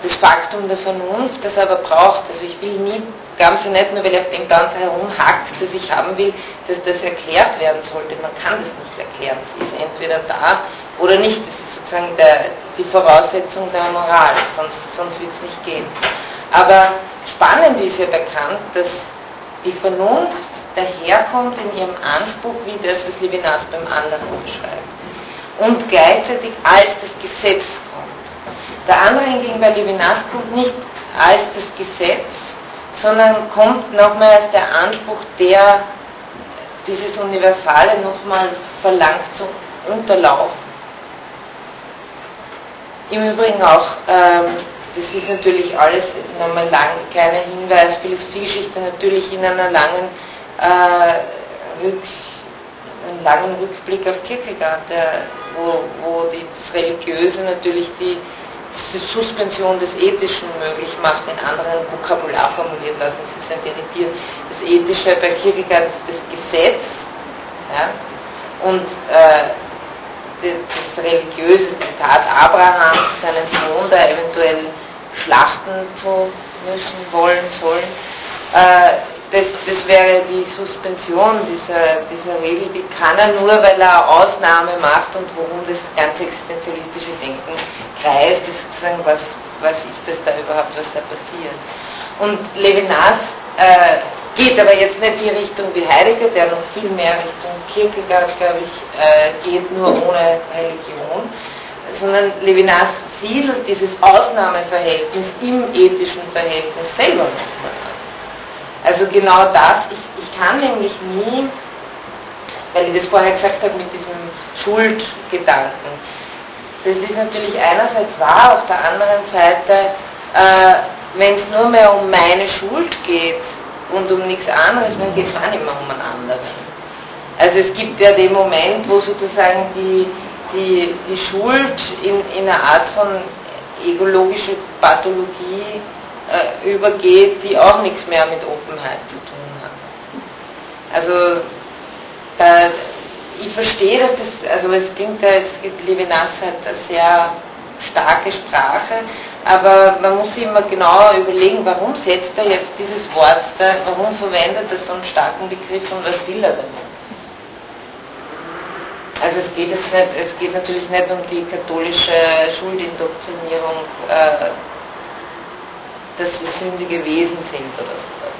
das Faktum der Vernunft, das aber braucht. Also ich will nie, ganz nicht nur, weil ich auf dem Ganze herumhackt, dass ich haben will, dass das erklärt werden sollte. Man kann das nicht erklären. Es ist entweder da oder nicht. Das ist sozusagen der, die Voraussetzung der Moral, sonst, sonst wird es nicht gehen. Aber spannend ist ja bekannt, dass die Vernunft daherkommt in ihrem Anspruch wie das, was Levinas beim anderen beschreibt. Und gleichzeitig als das Gesetz kommt. Der andere hingegen bei Levinas kommt nicht als das Gesetz, sondern kommt nochmal als der Anspruch, der dieses Universale nochmal verlangt zu unterlaufen. Im Übrigen auch ähm, das ist natürlich alles nochmal lang, kleiner Hinweis, Philosophiegeschichte natürlich in einer langen, äh, Rück, einen langen Rückblick auf Kierkegaard, der, wo, wo das Religiöse natürlich die, die Suspension des Ethischen möglich macht, in anderen Vokabular formuliert, lassen Sie es nicht irritieren. Das Ethische bei Kierkegaard ist das Gesetz ja, und äh, das religiöse Zitat Abrahams, seinen Sohn, der eventuell schlachten zu müssen, wollen, sollen. Äh, das, das wäre die Suspension dieser, dieser Regel, die kann er nur, weil er Ausnahme macht und worum das ganze existenzialistische Denken kreist, ist sozusagen, was, was ist das da überhaupt, was da passiert. Und Levinas äh, geht aber jetzt nicht die Richtung wie Heidegger, der noch viel mehr Richtung Kierkegaard, glaube ich, äh, geht nur ohne Religion, sondern Levinas siedelt dieses Ausnahmeverhältnis im ethischen Verhältnis selber nochmal an. Also genau das, ich, ich kann nämlich nie, weil ich das vorher gesagt habe mit diesem Schuldgedanken, das ist natürlich einerseits wahr, auf der anderen Seite, äh, wenn es nur mehr um meine Schuld geht und um nichts anderes, dann geht es auch nicht mehr um einen anderen. Also es gibt ja den Moment, wo sozusagen die, die, die Schuld in, in eine Art von egologische Pathologie äh, übergeht, die auch nichts mehr mit Offenheit zu tun hat. Also da, ich verstehe, dass das, also es klingt ja jetzt, Levinas hat eine sehr starke Sprache, aber man muss sich immer genau überlegen, warum setzt er jetzt dieses Wort da, warum verwendet er so einen starken Begriff und was will er damit? Also es geht jetzt nicht, es geht natürlich nicht um die katholische Schuldindoktrinierung, äh, dass wir sündige Wesen sind oder sowas.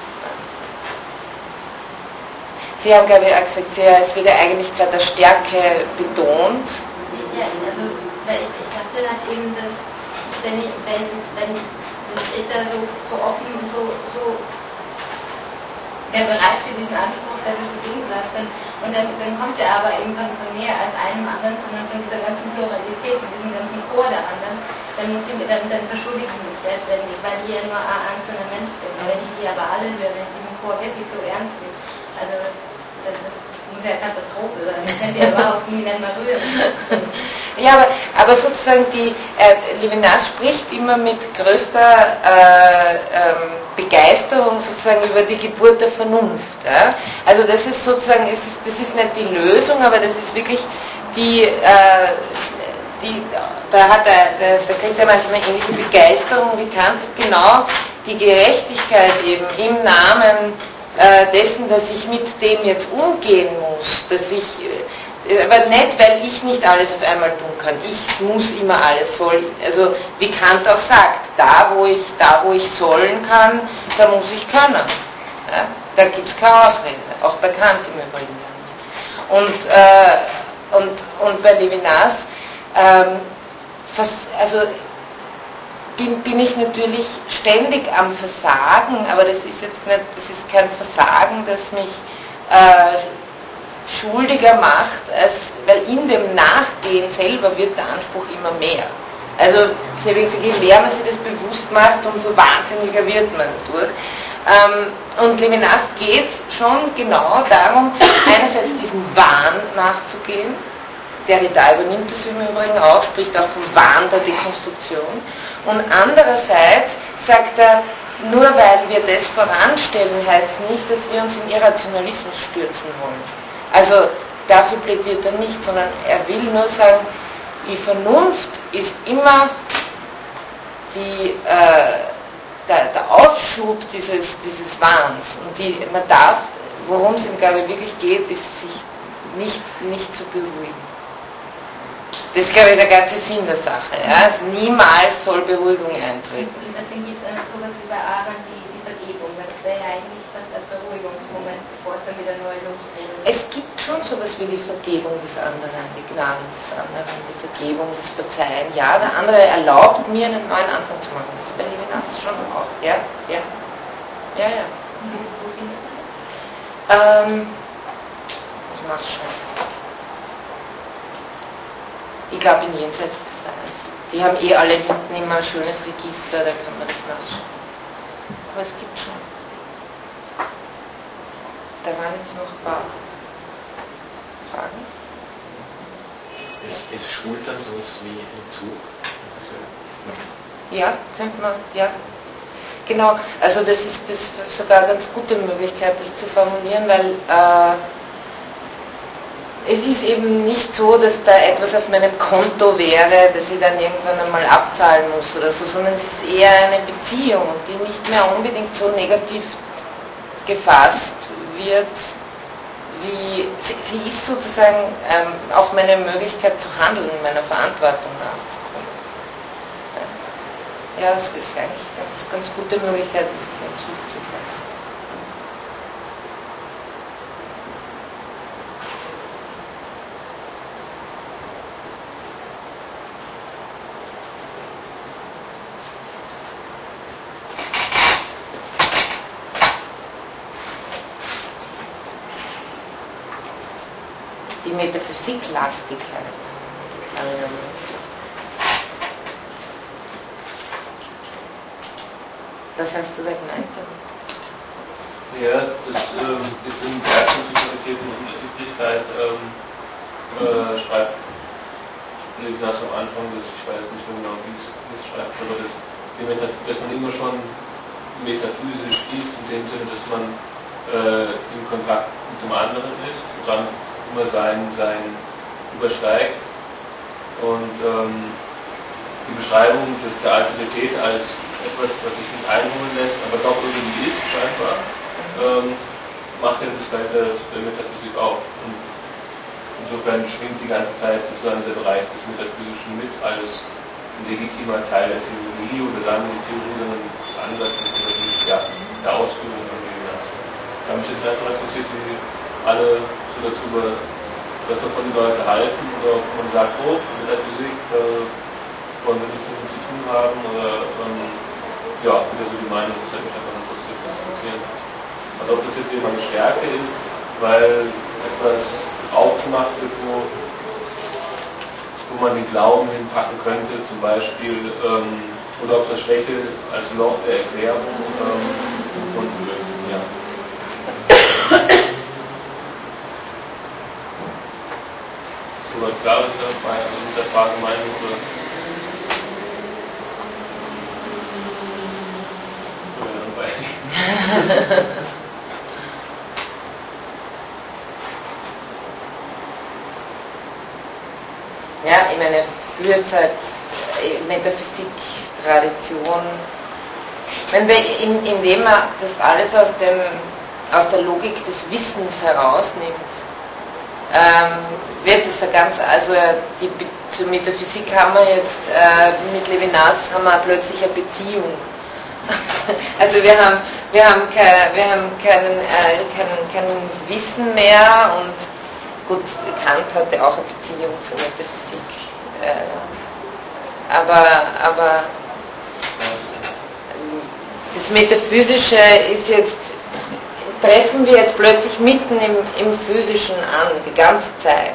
Sie haben, glaube ich, auch gesagt, es wird ja eigentlich gerade der Stärke betont. Ja, also weil ich, ich dachte halt eben, dass wenn ich, wenn, wenn dass ich da so, so offen und so, so der bereit für diesen Anspruch, der wird stehen bleibt. Und dann, dann kommt er aber eben von, von mehr als einem anderen, sondern von dieser ganzen Pluralität, von diesem ganzen Chor der anderen. Dann muss ich, dann, dann verschuldige ich mich selbstständig, weil ich ja nur ein einzelner Mensch bin. Wenn ich die aber alle höre, wenn ich diesen Chor wirklich so ernst nehme. Also das, muss ja Katastrophe sein. Ich kann die überhaupt nie mehr rühren. Ja, aber, aber sozusagen die, äh, Levinas spricht immer mit größter äh, ähm, Begeisterung sozusagen über die Geburt der Vernunft. Ja? Also das ist sozusagen, ist, das ist nicht die Lösung, aber das ist wirklich die, äh, die da, hat er, da, da kriegt er manchmal ähnliche Begeisterung wie Kant, genau die Gerechtigkeit eben im Namen dessen, dass ich mit dem jetzt umgehen muss, dass ich äh, aber nicht, weil ich nicht alles auf einmal tun kann. Ich muss immer alles soll. Also wie Kant auch sagt, da wo ich, da wo ich sollen kann, da muss ich können. Ja? Da gibt es keine Ausrede, auch bei Kant im Übrigen nicht. Und, äh, und, und bei Levinas, ähm, also bin, bin ich natürlich ständig am Versagen, aber das ist jetzt nicht, das ist kein Versagen, das mich äh, schuldiger macht, als, weil in dem Nachgehen selber wird der Anspruch immer mehr. Also Sie haben gesagt, je mehr man sich das bewusst macht, umso wahnsinniger wird man durch. Ähm, und Levinas geht es schon genau darum, einerseits diesem Wahn nachzugehen, Derrida übernimmt das im Übrigen auch, spricht auch vom Wahn der Dekonstruktion. Und andererseits sagt er, nur weil wir das voranstellen, heißt nicht, dass wir uns in Irrationalismus stürzen wollen. Also dafür plädiert er nicht, sondern er will nur sagen, die Vernunft ist immer die, äh, der, der, Aufschub dieses, dieses Wahns. Und die, man darf, worum es ihm, glaube ich, wirklich geht, ist sich nicht, nicht zu beruhigen. Das ist, glaube ich, der ganze Sinn der Sache. Ja? Also niemals soll Beruhigung eintreten. Und deswegen gibt es sowas wie bei Aaron die, die Vergebung, weil das wäre ja eigentlich fast ein Beruhigungsmoment, bevor es dann wieder neu losgeht. Es gibt schon sowas wie die Vergebung des anderen, die Gnade des anderen, die Vergebung, das Verzeihen. Ja, der andere erlaubt mir einen neuen Anfang zu machen. Das ist bei Levinas schon auch. Ja, ja. Ja, ja. Ähm, ich nachschauen. Ich glaube in Jenseits des Seins. Die haben eh alle hinten immer ein schönes Register, da kann man das nachschauen. Aber es gibt schon. Da waren jetzt noch ein paar Fragen. Ist, ist Schultern sowas wie ein Zug? Ja, könnte man, ja. Genau, also das ist das sogar eine ganz gute Möglichkeit, das zu formulieren, weil äh, es ist eben nicht so, dass da etwas auf meinem Konto wäre, das ich dann irgendwann einmal abzahlen muss oder so, sondern es ist eher eine Beziehung, die nicht mehr unbedingt so negativ gefasst wird, wie sie, sie ist sozusagen ähm, auch meine Möglichkeit zu handeln, meiner Verantwortung nachzukommen. Ja, es ist eigentlich eine ganz, ganz gute Möglichkeit, dieses Entzug zu fassen. Musiklastigkeit. Ähm, was hast du da gemeint? Ja, das ähm, ist in Werkkontinuität und Unterschiedlichkeit ähm, äh, schreibt Levinas am Anfang, das, ich weiß nicht mehr genau, wie es, schreibt, aber das, dass man immer schon metaphysisch ist, in dem Sinne, dass man äh, im Kontakt mit dem anderen ist und dann immer sein, sein übersteigt. Und ähm, die Beschreibung des, der Alterität als etwas, was sich nicht einholen lässt, aber doch irgendwie ist, scheinbar, ähm, macht ja das Feld der, Metaphysik auf. Und insofern schwingt die ganze Zeit sozusagen der Bereich des Metaphysischen mit als ein legitimer Teil der Theorie oder dann die Theorie, sondern des Ansatzes oder die, ja, der Ausführung von dem Ganzen. Da mich jetzt einfach interessiert, wie alle so darüber was davon die Leute halten oder ob man sagt, oh, mit der Physik äh, wollen wir nichts damit zu tun haben oder ähm, ja, wieder so die Meinung, das hätte mich einfach interessiert zu diskutieren. Also ob das jetzt eben eine Stärke ist, weil etwas aufgemacht wird, wo, wo man den Glauben hinpacken könnte, zum Beispiel, ähm, oder ob das Schwäche als Loch der Erklärung ähm, gefunden wird. Ja. Soweit klar ist mit der Frage Meinung oder? *laughs* ja, ich meine, Führzeit, Metaphysik, Tradition, wenn wir, indem man das alles aus, dem, aus der Logik des Wissens herausnimmt, wird es ja ganz, also die, zur Metaphysik haben wir jetzt, äh, mit Levinas haben wir plötzlich eine Beziehung. *laughs* also wir haben, wir haben, kein, wir haben keinen, äh, kein, kein Wissen mehr und gut, Kant hatte auch eine Beziehung zur Metaphysik. Äh, aber, aber das Metaphysische ist jetzt, treffen wir jetzt plötzlich mitten im, im Physischen an, die ganze Zeit.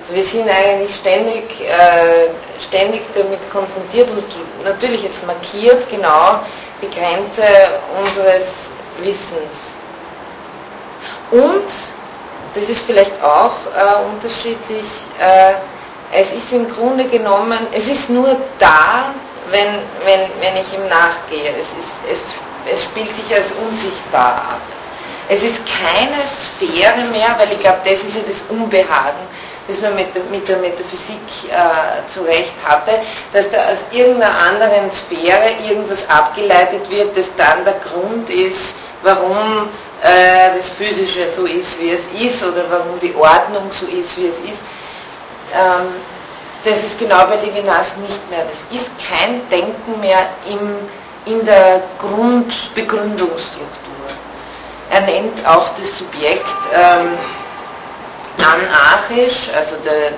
Also wir sind eigentlich ständig, äh, ständig damit konfrontiert und natürlich es markiert genau die Grenze unseres Wissens. Und, das ist vielleicht auch äh, unterschiedlich, äh, es ist im Grunde genommen, es ist nur da, wenn, wenn, wenn ich ihm nachgehe. Es, ist, es, es spielt sich als unsichtbar ab. Es ist keine Sphäre mehr, weil ich glaube, das ist ja das Unbehagen, das man mit, mit der Metaphysik äh, zurecht hatte, dass da aus irgendeiner anderen Sphäre irgendwas abgeleitet wird, das dann der Grund ist, warum äh, das Physische so ist, wie es ist, oder warum die Ordnung so ist, wie es ist. Ähm, das ist genau bei Levinas nicht mehr. Das ist kein Denken mehr im, in der Grundbegründungsstruktur. Er nennt auch das Subjekt ähm, anarchisch, also der,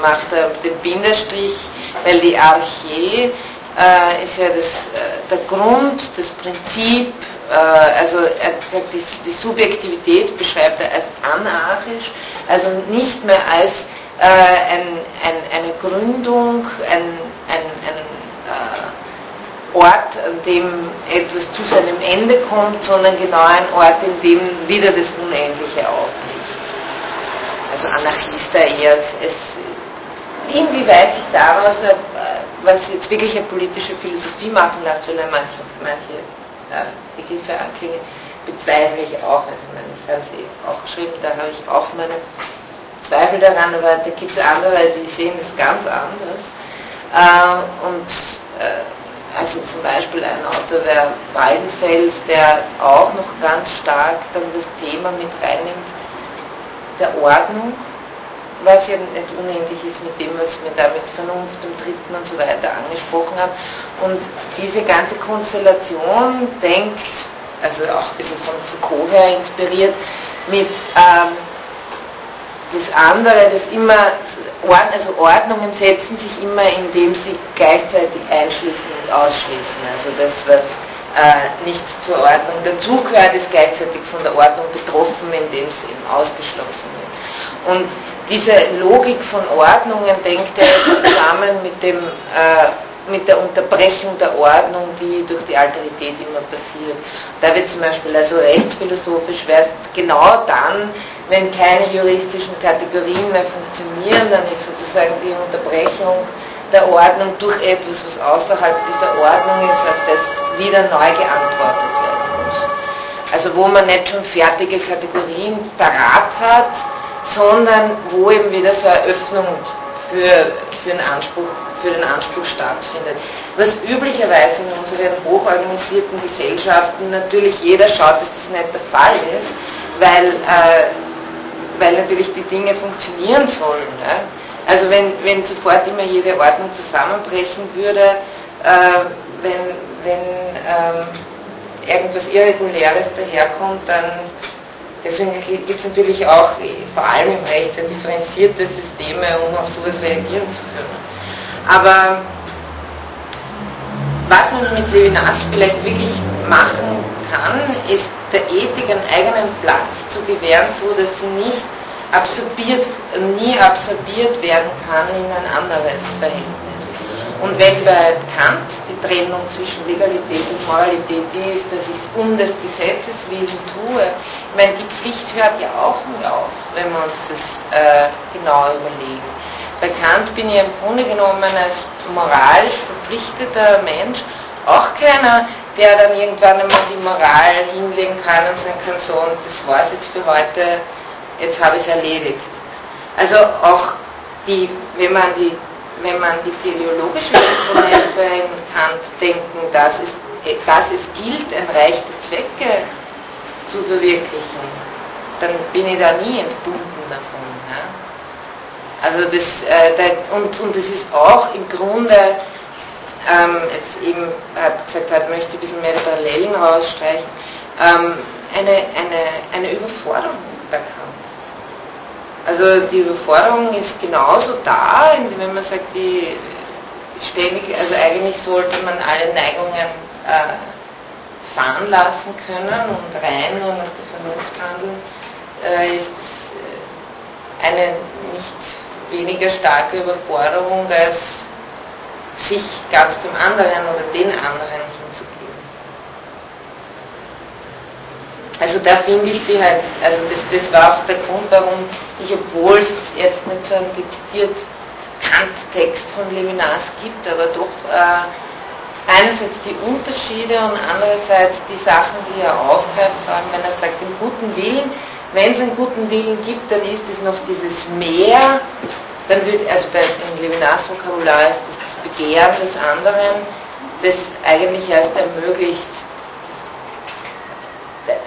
macht er den Bindestrich, weil die Arche äh, ist ja das, äh, der Grund, das Prinzip, äh, also er sagt, die, die Subjektivität beschreibt er als anarchisch, also nicht mehr als äh, ein, ein, eine Gründung, ein, ein, äh, Ort, an dem etwas zu seinem Ende kommt, sondern genau ein Ort, in dem wieder das Unendliche aufbricht. Also Anarchie da eher, es, inwieweit sich daraus, äh, was jetzt wirklich eine politische Philosophie machen lässt, weil er manche, manche äh, Begriffe anklingen, bezweifle ich auch. Also ich habe sie auch geschrieben, da habe ich auch meine Zweifel daran, aber da gibt es andere, die sehen es ganz anders. Äh, und äh, also zum Beispiel ein Autor wäre Waldenfels, der auch noch ganz stark dann das Thema mit reinnimmt, der Ordnung, was ja nicht unendlich ist mit dem, was wir da mit Vernunft und Dritten und so weiter angesprochen haben. Und diese ganze Konstellation denkt, also auch ein bisschen von Foucault her inspiriert, mit ähm, das andere, das immer, also Ordnungen setzen sich immer, indem sie gleichzeitig einschließen und ausschließen. Also das, was äh, nicht zur Ordnung dazugehört, ist gleichzeitig von der Ordnung betroffen, indem es eben ausgeschlossen wird. Und diese Logik von Ordnungen denkt er zusammen mit dem äh, mit der Unterbrechung der Ordnung, die durch die Alterität immer passiert. Da wird zum Beispiel also rechtsphilosophisch wäre es genau dann, wenn keine juristischen Kategorien mehr funktionieren, dann ist sozusagen die Unterbrechung der Ordnung durch etwas, was außerhalb dieser Ordnung ist, auf das wieder neu geantwortet werden muss. Also wo man nicht schon fertige Kategorien parat hat, sondern wo eben wieder so eine Öffnung für, für einen Anspruch für den Anspruch stattfindet. Was üblicherweise in unseren hochorganisierten Gesellschaften natürlich jeder schaut, dass das nicht der Fall ist, weil, äh, weil natürlich die Dinge funktionieren sollen. Ne? Also wenn, wenn sofort immer jede Ordnung zusammenbrechen würde, äh, wenn, wenn ähm, irgendwas Irreguläres daherkommt, dann deswegen gibt es natürlich auch vor allem im Recht sehr differenzierte Systeme, um auf sowas reagieren zu können. Aber was man mit Levinas vielleicht wirklich machen kann, ist der Ethik einen eigenen Platz zu gewähren, so dass sie nicht absorbiert, nie absorbiert werden kann in ein anderes Verhältnis. Und wenn bei Kant Trennung zwischen Legalität und Moralität ist, dass ich es um des Gesetzes willen tue, ich meine, die Pflicht hört ja auch nicht auf, wenn wir uns das äh, genau überlegen. Bei Kant bin ich im Grunde genommen als moralisch verpflichteter Mensch auch keiner, der dann irgendwann einmal die Moral hinlegen kann und sagen kann, so, und das war es jetzt für heute, jetzt habe ich es erledigt. Also auch die, wenn man die, wenn man die teleologische Komponente in Kant denken, dass es, dass es gilt, der Zwecke zu verwirklichen, dann bin ich da nie entbunden davon. Ja? Also das, äh, der, und, und das ist auch im Grunde, ähm, jetzt eben, habe gesagt, hat, möchte ein bisschen mehr Parallelen rausstreichen, ähm, eine, eine, eine Überforderung der Kant. Also die Überforderung ist genauso da, wenn man sagt, die ständig, also eigentlich sollte man alle Neigungen äh, fahren lassen können und rein nur nach der Vernunft handeln, äh, ist äh, eine nicht weniger starke Überforderung, als sich ganz dem anderen oder den anderen Also da finde ich sie halt, also das, das war auch der Grund, warum ich, obwohl es jetzt nicht so einen dezidiert Kant-Text von Levinas gibt, aber doch äh, einerseits die Unterschiede und andererseits die Sachen, die er aufgreift, vor allem wenn er sagt, den guten Willen, wenn es einen guten Willen gibt, dann ist es noch dieses Mehr, dann wird, also bei in Levinas Vokabular ist das, das Begehren des anderen, das eigentlich erst ermöglicht,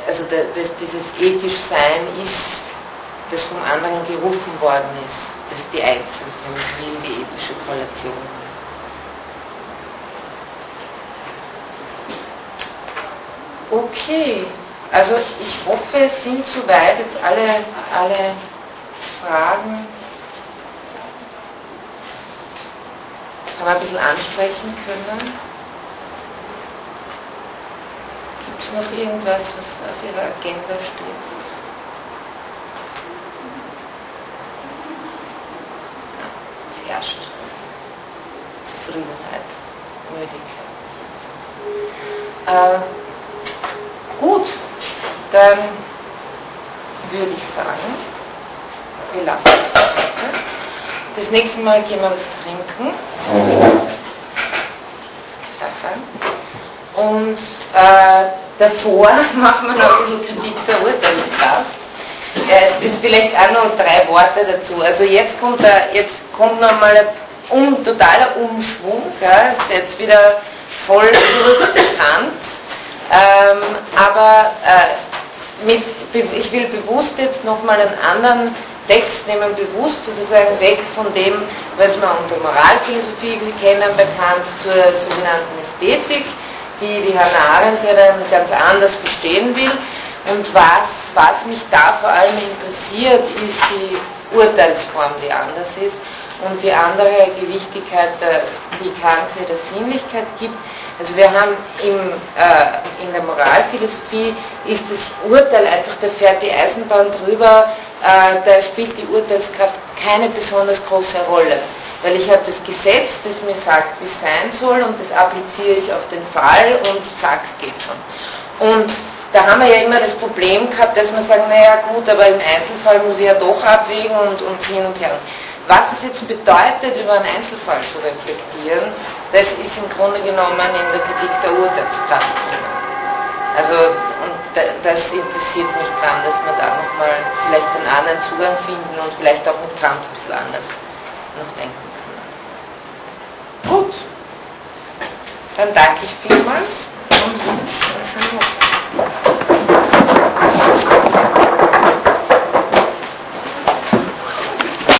also das, dieses ethisch Sein ist, das vom anderen gerufen worden ist. Das ist die Einzelheit, nämlich will die ethische Korrelation. Okay, also ich hoffe, es sind soweit jetzt alle, alle Fragen kann man ein bisschen ansprechen können. Gibt es noch irgendwas, was auf Ihrer Agenda steht? Es herrscht Zufriedenheit, Müdigkeit. Äh, gut, dann würde ich sagen, wir lassen es. Das nächste Mal gehen wir was trinken. Und äh, davor *laughs* machen wir noch der Urteilskraft. Äh, ist vielleicht auch noch drei Worte dazu. Also jetzt kommt, der, jetzt kommt nochmal ein um, totaler Umschwung. Gell? Jetzt wieder voll zurück zu Kant. Ähm, aber äh, mit, ich will bewusst jetzt nochmal einen anderen Text nehmen bewusst sozusagen weg von dem, was wir unter Moralphilosophie kennen, bekannt zur sogenannten Ästhetik, die die Hannah Arendt ja dann ganz anders verstehen will. Und was, was mich da vor allem interessiert, ist die Urteilsform, die anders ist und die andere Gewichtigkeit, die Kant hier der Sinnlichkeit gibt. Also wir haben im, äh, in der Moralphilosophie ist das Urteil einfach, da fährt die Eisenbahn drüber, äh, da spielt die Urteilskraft keine besonders große Rolle. Weil ich habe das Gesetz, das mir sagt, wie es sein soll und das appliziere ich auf den Fall und zack, geht schon. Und da haben wir ja immer das Problem gehabt, dass wir sagen, naja gut, aber im Einzelfall muss ich ja doch abwägen und, und hin und her. Was es jetzt bedeutet, über einen Einzelfall zu reflektieren, das ist im Grunde genommen in der Kritik der Urteilskraft. Also, und das interessiert mich dran, dass wir da nochmal vielleicht einen anderen Zugang finden und vielleicht auch mit Kant ein bisschen anders noch denken können. Gut, dann danke ich vielmals und wünsche eine schöne Woche.